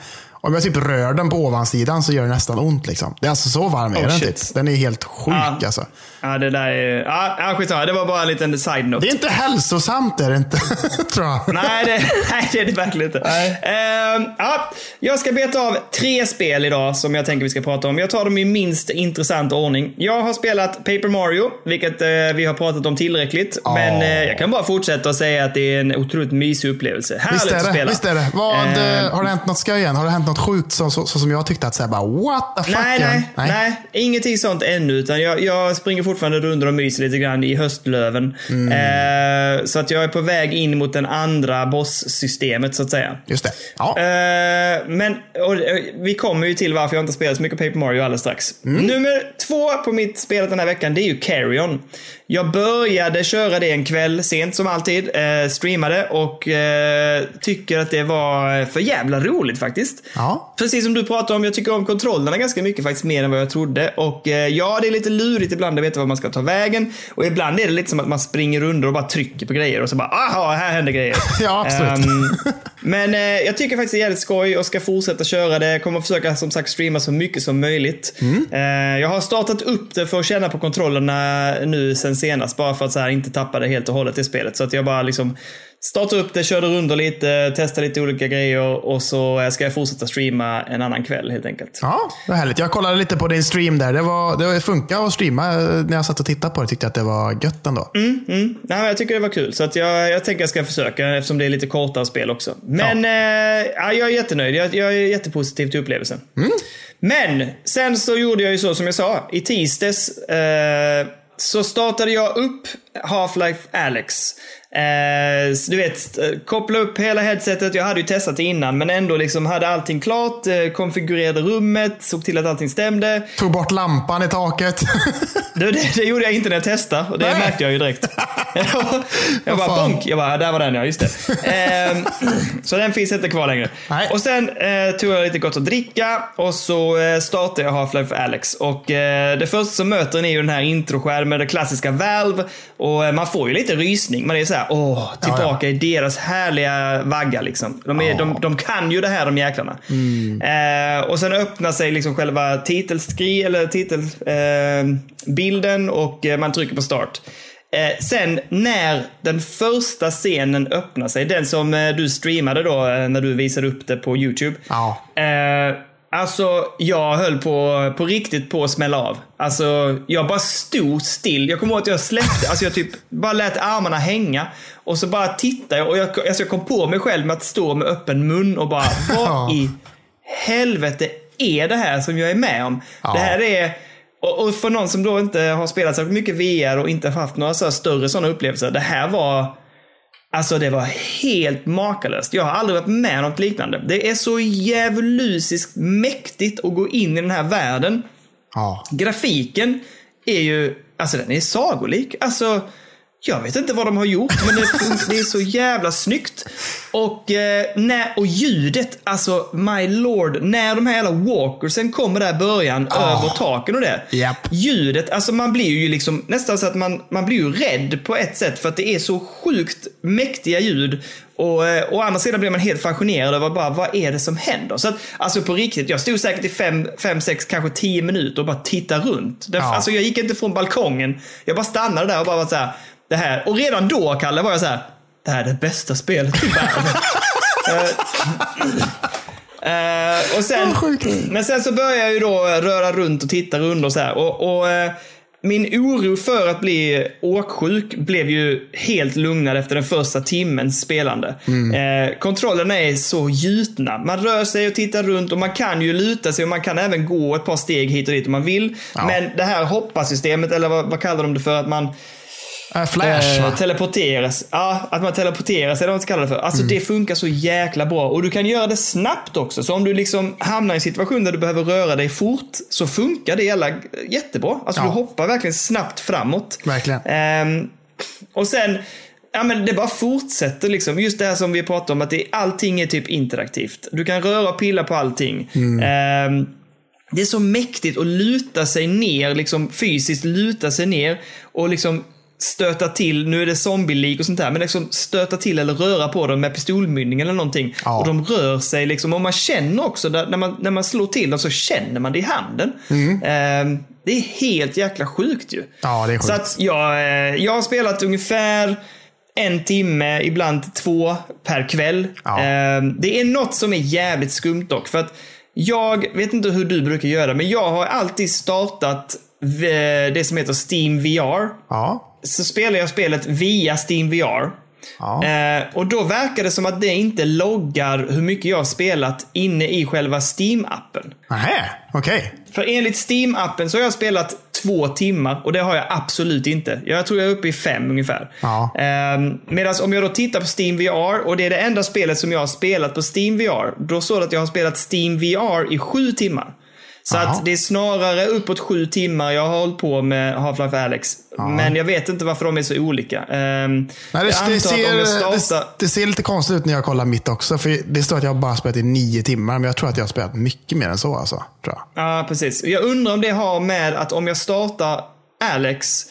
Om jag typ rör den på ovansidan så gör det nästan ont liksom. Det är alltså så varm är Oh, den typ. Den är helt sjuk Ja. alltså. Ja, det där är... Ja, skitsamma. Det var bara en liten side-note. Det är inte hälsosamt är det inte, tror jag. Nej det, nej, det är det verkligen inte. Ehm, ja, jag ska beta av tre spel idag som jag tänker vi ska prata om. Jag tar dem i minst intressant ordning. Jag har spelat Paper Mario, vilket eh, vi har pratat om tillräckligt. Men eh, jag kan bara fortsätta och säga att det är en otroligt mysig upplevelse. Härligt Visst är att det. spela. Visst är det. Vad, Ehm, eh, har det hänt något skoj igen? Har det hänt något sjukt så, så som jag tyckte att säga bara what the fuck? Nej, igen? nej, nej, ingenting sånt ännu. Utan jag, jag springer fortfarande runt och myser lite grann i höstlöven. Mm. Eh, så att jag är på väg in mot den andra boss-systemet så att säga. Just det. Ja. Eh, men och, eh, vi kommer ju till varför jag inte spelat så mycket Paper Mario alldeles strax. Mm. Nummer två på mitt spel den här veckan, det är ju Carrion. Jag började köra det en kväll, sent som alltid. Eh, streamade och eh, tycker att det var för jävla roligt faktiskt. Ja. Precis som du pratade om, jag tycker om kontrollerna ganska mycket faktiskt, mer än vad jag trodde. Och eh, ja, det är lite lurigt ibland att veta var man ska ta vägen. Och ibland är det lite som att man springer under och bara trycker på grejer och så bara, aha, här händer grejer. Ja, absolut. Ehm, men eh, jag tycker faktiskt det är jävligt skoj och ska fortsätta köra det. Jag kommer att försöka som sagt streama så mycket som möjligt. Mm. Eh, jag har startat upp det för att känna på kontrollerna nu sen senast. Bara för att så här, inte tappa det helt och hållet i spelet. Så att jag bara liksom startade upp det, körde runder lite, testade lite olika grejer och så eh, ska jag fortsätta streama en annan kväll helt enkelt. Ja, var härligt. Jag kollade lite på din stream där. Det, var, det funkar att streama. När jag satt och tittade på det tyckte jag att det var gött ändå. Mm, Nej, men jag tycker det var kul, så att jag, jag tänker jag ska försöka eftersom det är lite kortare spel också. Men eh, ja, jag är jättenöjd. Jag, jag är jättepositiv till upplevelsen. Men sen så gjorde jag ju så som jag sa. I tisdags eh, så startade jag upp Half-Life Alex. Eh, så du vet, eh, koppla upp hela headsetet. Jag hade ju testat det innan, men ändå liksom hade allting klart. Eh, konfigurerade rummet, såg till att allting stämde. Tog bort lampan i taket. Det, det, det gjorde jag inte när jag testade och det Nej. märkte jag ju direkt. jag bara bonk, jag bara där var den ja, just det. Ehm, så den finns inte kvar längre. Nej. Och sen eh, tog jag lite gott att dricka och så eh, startade jag Half-Life Alex. Och eh, det första som möter en är ju den här introskärmen, det klassiska Valve. Och eh, man får ju lite rysning. Man är så här, åh, tillbaka i deras härliga vagga liksom. De, är, de, de kan ju det här de jäklarna. Eh, och sen öppnar sig liksom själva titelskri eller titelbilden eh, och eh, man trycker på start. Eh, sen när den första scenen öppnar sig, den som eh, du streamade då eh, när du visade upp det på YouTube. Ja. Alltså, jag höll på, på riktigt på att smälla av. Alltså, jag bara stod still. Jag kommer ihåg att jag släppte, alltså jag typ bara lät armarna hänga. Och så bara tittade jag och jag, alltså jag kom på mig själv med att stå med öppen mun och bara, vad i helvete är det här som jag är med om? Ja. Det här är... Och, och för någon som då inte har spelat så mycket VR och inte haft några så större sådana upplevelser. Det här var... Alltså det var helt makalöst. Jag har aldrig varit med om något liknande. Det är så djävulusiskt mäktigt att gå in i den här världen. Ja. Grafiken är ju, alltså den är sagolik. Alltså, jag vet inte vad de har gjort, men det, det är så jävla snyggt. Och, eh, när, och ljudet, alltså my lord, när de här jävla walkersen kommer där i början över taken och det. Japp. Ljudet, alltså man blir ju liksom nästan så att man, man blir ju rädd på ett sätt för att det är så sjukt mäktiga ljud. Och eh, å andra sidan blir man helt fascinerad över bara, vad är det som händer? Så att, alltså på riktigt, jag stod säkert i fem, fem sex, kanske tio minuter och bara tittade runt. Det, Ja. Alltså jag gick inte från balkongen. Jag bara stannade där och bara var så här, det här. Och redan då, Kalle, var jag så här, det här är det bästa spelet i världen. Eh, och sen, men sen så började jag ju då röra runt och titta runt och så här. Och, och eh, min oro för att bli åksjuk blev ju helt lugnad efter den första timmens spelande. Mm. Eh, kontrollerna är så gjutna. Man rör sig och tittar runt och man kan ju luta sig och man kan även gå ett par steg hit och dit om man vill. Men det här hoppasystemet, eller vad, vad kallar de det för? Att man Äh, Flash Eh, teleporteras. Ja, att man teleporteras eller vad man ska kalla det för. Alltså det funkar så jäkla bra. Och du kan göra det snabbt också. Så om du liksom hamnar i en situation där du behöver röra dig fort så funkar det jävla, jättebra. Alltså Ja. du hoppar verkligen snabbt framåt. Verkligen. Ehm, och sen, ja men det bara fortsätter liksom. Just det här som vi pratade om, att det, allting är typ interaktivt. Du kan röra och pilla på allting. Ehm, det är så mäktigt att luta sig ner, liksom fysiskt luta sig ner och liksom stöta till, nu är det zombielik och sånt där, men liksom stöta till eller röra på dem med pistolmynning eller någonting. Ja. Och de rör sig liksom, och man känner också, när, man, när man slår till dem så känner man det i handen. Ehm, det är helt jäkla sjukt ju. Ja, det är Så sjukt. att jag, eh, jag har spelat ungefär en timme, ibland två per kväll. Ja. Eh, Det är något som är jävligt skumt dock. För att jag vet inte hur du brukar göra, men jag har alltid startat det som heter Steam VR. Ja. Så spelar jag spelet via Steam VR. Ja. Eh, och då verkar det som att det inte loggar hur mycket jag har spelat inne i själva Steam-appen. Nähä, okej. För enligt Steam-appen så har jag spelat två timmar och det har jag absolut inte. Jag tror jag är uppe i fem ungefär. Ja. Ehm, Medan om jag då tittar på Steam VR och det är det enda spelet som jag har spelat på Steam VR. Då står det att jag har spelat Steam VR i sju timmar. Så Jaha. att det är snarare uppåt sju timmar jag har hållit på med Half-Life Alex. Men jag vet inte varför de är så olika. Ehm, Nej, det, det, ser, startar... det, det ser lite konstigt ut när jag kollar mitt också. För Det står att jag bara spelat i nio timmar, men jag tror att jag har spelat mycket mer än så. Alltså, tror jag. Ja, precis. Jag undrar om det har med att om jag startar Alex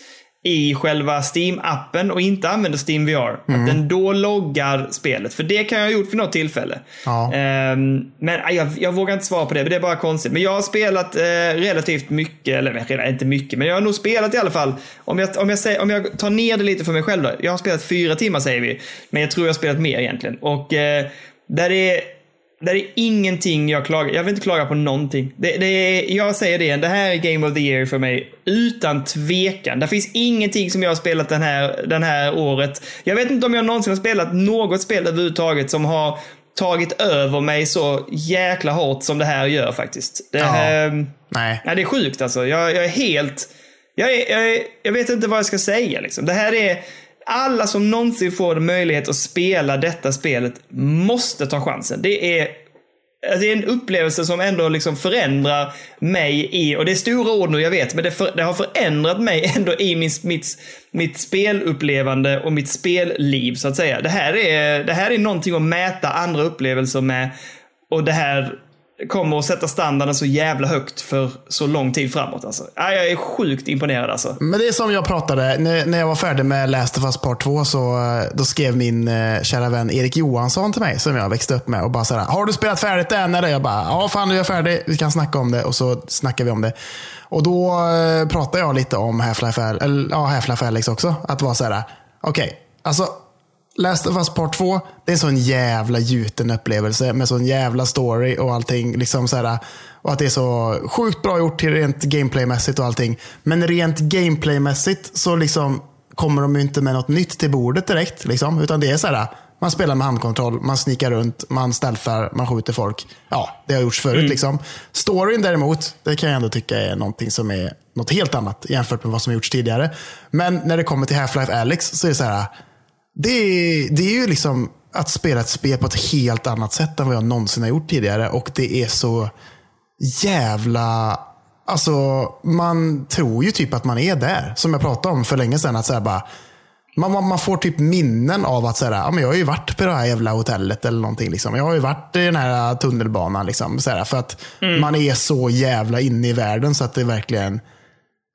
i själva Steam-appen och inte använder Steam VR, att den då loggar spelet. För det kan jag ha gjort för något tillfälle. Ja. Ehm, men aj, jag, jag vågar inte svara på det, för det är bara konstigt. Men jag har spelat eh, relativt mycket, eller inte mycket, men jag har nog spelat i alla fall. Om jag, om, jag säger, om jag tar ner det lite för mig själv då. Jag har spelat fyra timmar säger vi, men jag tror jag har spelat mer egentligen. Och eh, där är där är ingenting jag klagar Jag vill inte klaga på någonting. Det, det är, jag säger det, det här är Game of the Year för mig. Utan tvekan. Det finns ingenting som jag har spelat den här, den här året. Jag vet inte om jag någonsin har spelat något spel överhuvudtaget som har tagit över mig så jäkla hårt som det här gör faktiskt. Det, Ja. ehm, Nej. Nej, det är sjukt alltså. Jag, jag är helt... Jag, är, jag, är, jag vet inte vad jag ska säga liksom. Det här är... Alla som någonsin får möjlighet att spela detta spelet måste ta chansen. Det är... Alltså, det är en upplevelse som ändå liksom förändrar mig i, och det är stora ord nu jag vet, men det, för, det har förändrat mig ändå i min, mitt, mitt spelupplevande och mitt spelliv så att säga. Det här, är, det här är någonting att mäta andra upplevelser med och det här kommer att sätta standarden så jävla högt för så lång tid framåt. Alltså. Jag är sjukt imponerad alltså. Men det är som jag pratade, när, jag var färdig med Last of Us Part 2 så eh, då skrev min eh, kära vän Erik Johansson till mig som jag växte upp med och bara såhär, har du spelat färdigt det än? Eller jag bara, ja fan nu är jag färdig, vi kan snacka om det och så snackar vi om det. Och då eh, pratade jag lite om Half-Life Al- ja, Half Alex också. Att vara såhär, okej, alltså Last of Us Part 2, det är en sån jävla gjuten upplevelse med sån jävla story och allting. Liksom så här, och att det är så sjukt bra gjort till rent gameplaymässigt och allting. Men rent gameplaymässigt så liksom kommer de ju inte med något nytt till bordet direkt. Liksom, utan det är så här, Man spelar med handkontroll, man snikar runt, man stealthar, man skjuter folk. Ja, det har gjorts förut. Liksom. Storyn däremot, det kan jag ändå tycka är någonting som är något helt annat jämfört med vad som har gjorts tidigare. Men när det kommer till Half-Life Alyx så är det så här, det är, det är ju liksom att spela ett spel på ett helt annat sätt än vad jag någonsin har gjort tidigare. Och det är så jävla... Alltså, man tror ju typ att man är där. Som jag pratade om för länge sedan. Att så bara, man, man, man får typ minnen av att så här, ja, men jag har ju varit på det här jävla hotellet eller någonting. Liksom. Jag har ju varit i den här tunnelbanan. Liksom, så här, för att man är så jävla inne i världen så att det verkligen...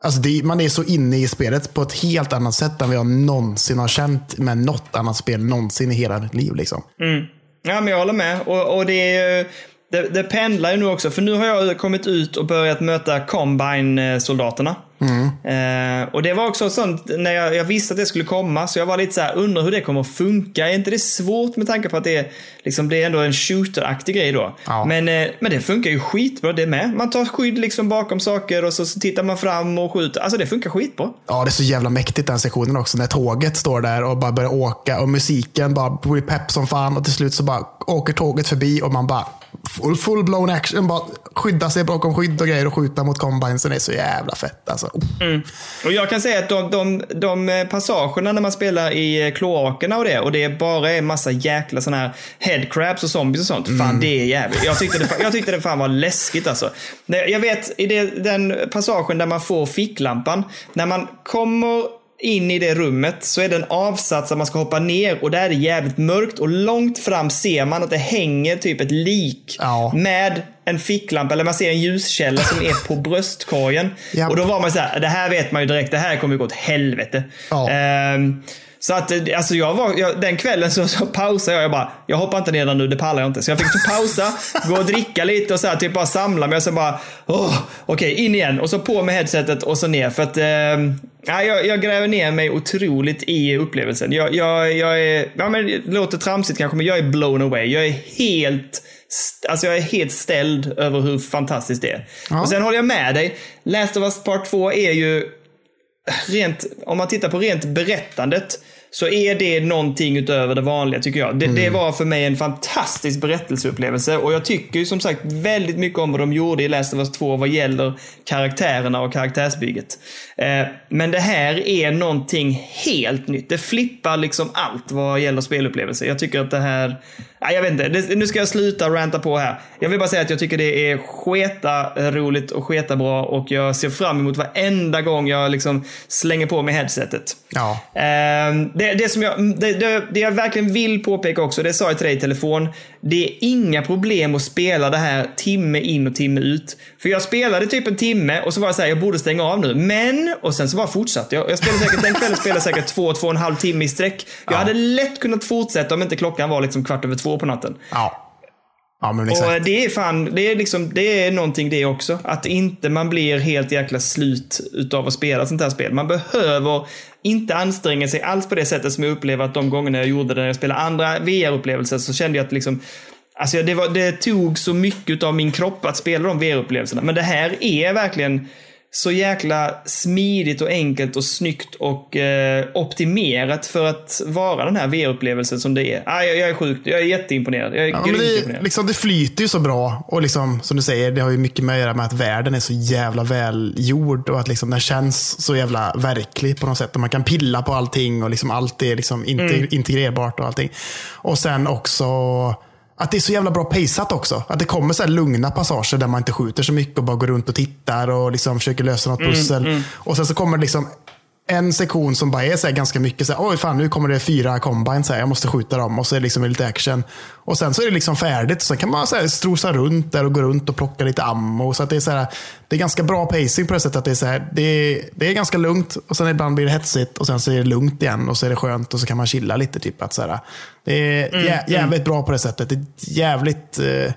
Alltså det, man är så inne i spelet på ett helt annat sätt än vad jag någonsin har känt med något annat spel någonsin i hela mitt liv. Liksom. Mm. Ja, men jag håller med. Och, och det, är det, det pendlar ju nu också. För nu har jag kommit ut och börjat möta Combine-soldaterna. Eh, Eh, och det var också sånt när jag, jag visste att det skulle komma. Så jag var lite så här, undrar hur det kommer att funka. Är inte det svårt med tanke på att det är, liksom, det är ändå en shooter-aktig grej då? Ja. Men, eh, men det funkar ju skitbra det med. Man tar skydd liksom bakom saker och så, så tittar man fram och skjuter. Alltså det funkar skitbra. Ja, det är så jävla mäktigt den sektionen också. När tåget står där och bara börjar åka och musiken bara blir pepp som fan. Och till slut så bara åker tåget förbi och man bara full, full blown action. Bara skydda sig bakom skydd och grejer och skjuta mot combinesen. Är så jävla fett alltså. Och jag kan säga att de, de, de eh, passagerna när man spelar i eh, kloakerna och det och det bara är massa jäkla sådana här headcrabs och zombies och sånt. Fan det är jävligt. Jag tyckte det, jag tyckte det fan var läskigt alltså. Jag vet i det, den passagen där man får ficklampan. När man kommer in i det rummet så är det en avsats att man ska hoppa ner och där är det jävligt mörkt och långt fram ser man att det hänger typ ett lik Ja. med en ficklampa eller man ser en ljuskälla som är på bröstkorgen. Japp. Och då var man så här, det här vet man ju direkt, det här kommer ju gå åt helvete. Ja. Ehm, så att, eh, alltså jag var, jag, den kvällen så, så pausade jag, jag bara, jag hoppar inte ner nu, det pallar jag inte. Så jag fick typ pausa, gå och dricka lite och så här, typ bara samla mig och så bara, åh, okej, in igen. Och så på med headsetet och så ner. För att, ja, jag, jag gräver ner mig otroligt i upplevelsen. Jag, jag, jag är, ja men det låter tramsigt kanske, men jag är blown away. Jag är helt Alltså jag är helt ställd över hur fantastiskt det är. Ja. Och sen håller jag med dig. Last of Us Part 2 är ju rent, om man tittar på rent berättandet så är det någonting utöver det vanliga tycker jag. Det, det var för mig en fantastisk berättelseupplevelse och jag tycker ju som sagt väldigt mycket om vad de gjorde i Last of Us 2 vad gäller karaktärerna och karaktärsbygget. Eh, men det här är någonting helt nytt. Det flippar liksom allt vad gäller spelupplevelse. Jag tycker att det här, nej, jag vet inte, nu ska jag sluta ranta på här. Jag vill bara säga att jag tycker det är sketa roligt och sketa bra och jag ser fram emot varenda gång jag liksom slänger på mig headsetet. Ja. Ehm, det, det, som jag, det, det, jag verkligen vill påpeka också, det sa jag till dig i telefon. Det är inga problem att spela det här timme in och timme ut. För jag spelade typ en timme och så var jag såhär, jag borde stänga av nu. Men, och sen så bara fortsatte jag. Jag spelade säkert, den kvällen spelade jag säkert två, två och en halv timme i sträck. Jag hade lätt kunnat fortsätta om inte klockan var liksom kvart över två på natten. Ja. Ja, men Och exakt. det är fan, det är liksom, det är någonting det också. Att inte man blir helt jäkla slut utav att spela sånt här spel. Man behöver inte anstränga sig alls på det sättet som jag upplever att de gångerna jag gjorde det när jag spelade andra VR-upplevelser så kände jag att liksom Alltså det, var, det tog så mycket av min kropp att spela de VR-upplevelserna. Men det här är verkligen så jäkla smidigt och enkelt och snyggt och eh, optimerat för att vara den här VR-upplevelsen som det är. Ah, jag, jag är sjukt, jag är jätteimponerad. Jag är Ja, det, liksom, det flyter ju så bra. Och liksom, som du säger, det har ju mycket med att göra med att världen är så jävla välgjord. Och att liksom, den känns så jävla verklig på något sätt. Och man kan pilla på allting och liksom, allt är liksom inte, Mm. integrerbart och allting. Och sen också att det är så jävla bra paceat också. Att det kommer så här lugna passager där man inte skjuter så mycket och bara går runt och tittar och liksom försöker lösa något Mm, pussel. Och sen så kommer det liksom en sektion som bara är så ganska mycket så här, oj fan nu kommer det fyra combines här, jag måste skjuta dem och så är det liksom lite action. Och sen så är det liksom färdigt. Sen kan man så här strosa runt där och gå runt och plocka lite ammo. Så att det är så här, det är ganska bra pacing på det sättet att det är så här, det är, det är ganska lugnt och sen ibland blir det hetsigt och sen så är det lugnt igen och så är det skönt och så kan man chilla lite. Typ att så här, det är jä, jävligt bra på det sättet. Det är jävligt eh,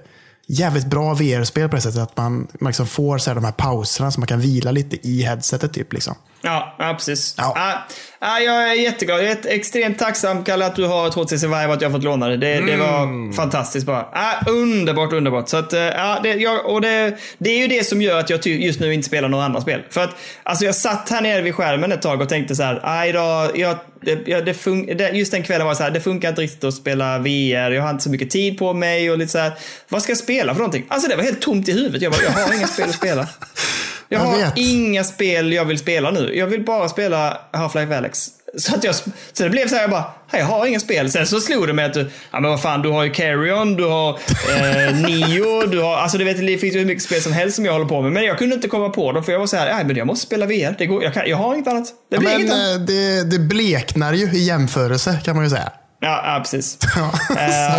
jävligt bra VR-spel på det sättet att man, man liksom får så här, de här pauserna så man kan vila lite i headsetet. Typ, liksom. Ja, ja precis. Ja. Ja. Ja, jag är jätteglad. Jag är ett- extremt tacksam, Kalle, att du har HTC Vive och att jag har fått låna det. Det, det var fantastiskt bara. Ja, underbart, underbart. Så att, eh, ja, det, jag, och det, det är ju det som gör att jag just nu inte spelar några andra spel. För att alltså, jag satt här nere vid skärmen ett tag och tänkte så här, aj då, jag, det, jag, det fun- just den kvällen var det så här, det funkar inte riktigt att spela VR, jag har inte så mycket tid på mig och lite så här, vad ska jag spela för någonting? Alltså det var helt tomt i huvudet. Jag bara, jag har inga spel att spela. Jag, Jag har vet. inga spel jag vill spela nu. Jag vill bara spela Half-Life Alyx. Så, att jag, så det blev så här, jag bara, "Nej, jag har inga spel. Sen så slog det mig att ja men vad fan, du har ju Carrion, du har eh, Nio, du har, alltså du vet, det finns ju hur mycket spel som helst som jag håller på med. Men jag kunde inte komma på dem för jag var så här, ja men jag måste spela VR. Det går, jag, kan, jag har inget annat. Det Ja, blir men inget annat. eh, det, det bleknar ju i jämförelse kan man ju säga. Ja, ja precis.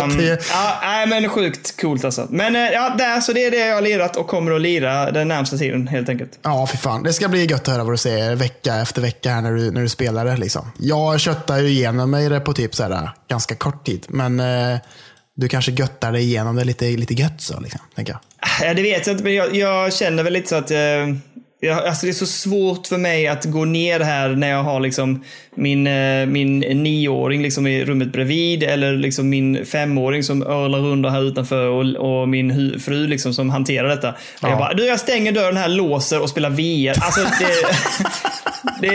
Att det, ja, nej, men sjukt coolt alltså. Men eh, ja, där, så det är det jag har lirat och kommer att lira den närmsta tiden helt enkelt. ja, för fan. Det ska bli gött att höra vad du säger vecka efter vecka här när du, när du spelar det. Liksom. Jag köttar ju igenom mig det på typ så här, ganska kort tid. Men eh, du kanske göttar dig igenom det lite, lite gött så, liksom, tänker jag. Ja, det vet jag inte, men jag, jag känner väl lite så att eh, jag, alltså det är så svårt för mig att gå ner här när jag har liksom min, eh, min nioåring liksom i rummet bredvid eller liksom min femåring som örlar runt här utanför och, och min fru liksom som hanterar detta. Och Ja. Jag bara, du jag stänger dörren här, låser och spelar VR. Alltså det, det,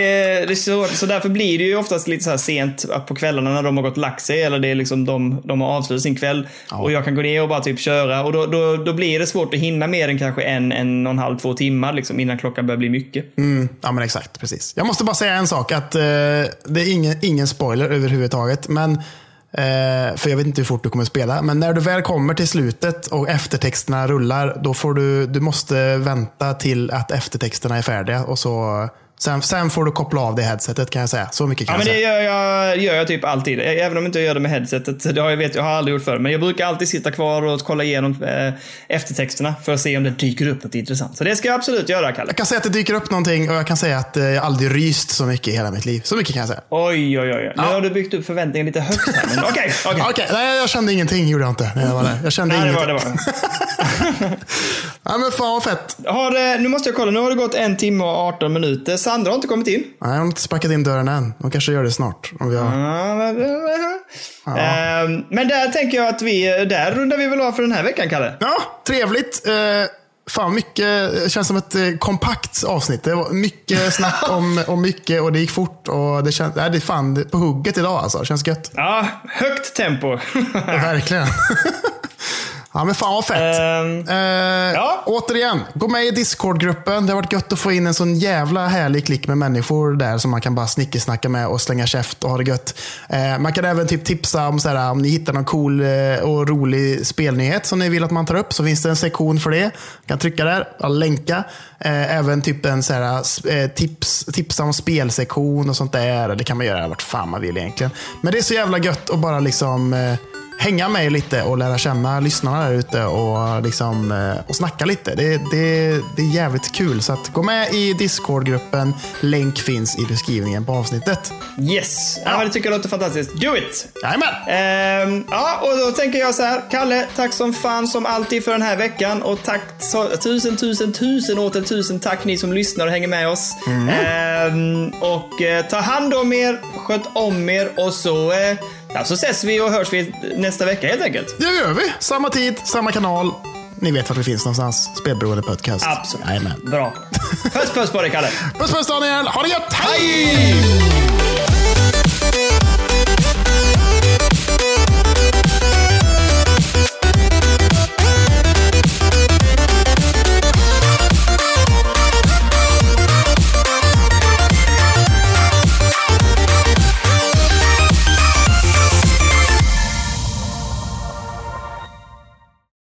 det är så, så därför blir det ju oftast lite så här sent på kvällarna när de har gått och lagt sig eller det är liksom de, de har avslutat sin kväll och jag kan gå ner och bara typ köra och då, då, då blir det svårt att hinna mer än kanske en, en och en halv, två timmar liksom innan klockan börjar bli mycket. Mm, ja, men exakt. Precis. Jag måste bara säga en sak. att eh, det är ingen, ingen spoiler överhuvudtaget. Men, eh, för jag vet inte hur fort du kommer spela. Men när du väl kommer till slutet och eftertexterna rullar, då får du, du måste vänta till att eftertexterna är färdiga. Och så, sen, sen får du koppla av det headsetet kan jag säga. Så mycket kan Ja, men jag det säga. gör jag, gör jag typ alltid. Även om jag inte gör det med headsetet. Det har jag, vet, jag har aldrig gjort förr. Men jag brukar alltid sitta kvar och kolla igenom eh, eftertexterna för att se om det dyker upp något intressant. Så det ska jag absolut göra, Kalle. Jag kan säga att det dyker upp någonting och jag kan säga att jag aldrig ryst så mycket i hela mitt liv. Så mycket kan jag säga. Oj, oj, oj. Nu har du byggt upp förväntningarna lite högt här. Men okej, okej. Okej, nej, jag kände ingenting gjorde jag inte när jag var där. Jag kände Nej, det var ingenting. det. Var. Ja, men fan vad fett. Har, det- nu måste jag kolla, nu har det gått en timme och 18 minuter. Sandra har inte kommit in. Nej, jag har inte sparkat in dörren än. De kanske gör det snart. Om vi har... Ehm, Men där tänker jag att vi, där rundar vi väl av för den här veckan, Kalle. Ja, trevligt. Eh, fan, mycket, det känns som ett eh, kompakt avsnitt. Det var mycket snack om, om mycket och det gick fort. Och det, känns, nej, det är fan på hugget idag alltså. Känns gött. Ja, högt tempo. Verkligen. ja, men fan vad fett. Ehm, Eh, ja. Återigen, gå med i Discord-gruppen. Det har varit gött att få in en sån jävla härlig klick med människor där som man kan bara snickesnacka med och slänga käft och ha det gött. Eh, man kan även typ tipsa om, såhär, om ni hittar någon cool eh, och rolig spelnyhet som ni vill att man tar upp så finns det en sektion för det. kan trycka där och länka. Eh, även typ en såhär, s- eh, tips, tipsa om spelsektion och sånt där. Det kan man göra vart fan man vill egentligen. Men det är så jävla gött att bara liksom eh, hänga med lite och lära känna lyssnarna där ute och, liksom, eh, och snacka lite. Det, det, det är jävligt kul. Så att gå med i Discord-gruppen. Länk finns i beskrivningen på avsnittet. yes, ja. men det tycker jag låter fantastiskt. Do it! Jajamän! Ehm, ja, och då tänker jag så här. Kalle, tack som fan som alltid för den här veckan. Och tack så, tusen, tusen, tusen åter tusen tack ni som lyssnar och hänger med oss. Ehm, och eh, ta hand om er, sköt om er och så, eh, ja, så ses vi och hörs vi nästa vecka helt enkelt. Det gör vi. Samma tid, samma kanal. Ni vet vart vi finns någonstans. Spelberoende podcast. Absolut. Jajamän. Bra. Puss puss på dig Kalle. Puss puss Daniel. Ha det gött. Hej! Hej!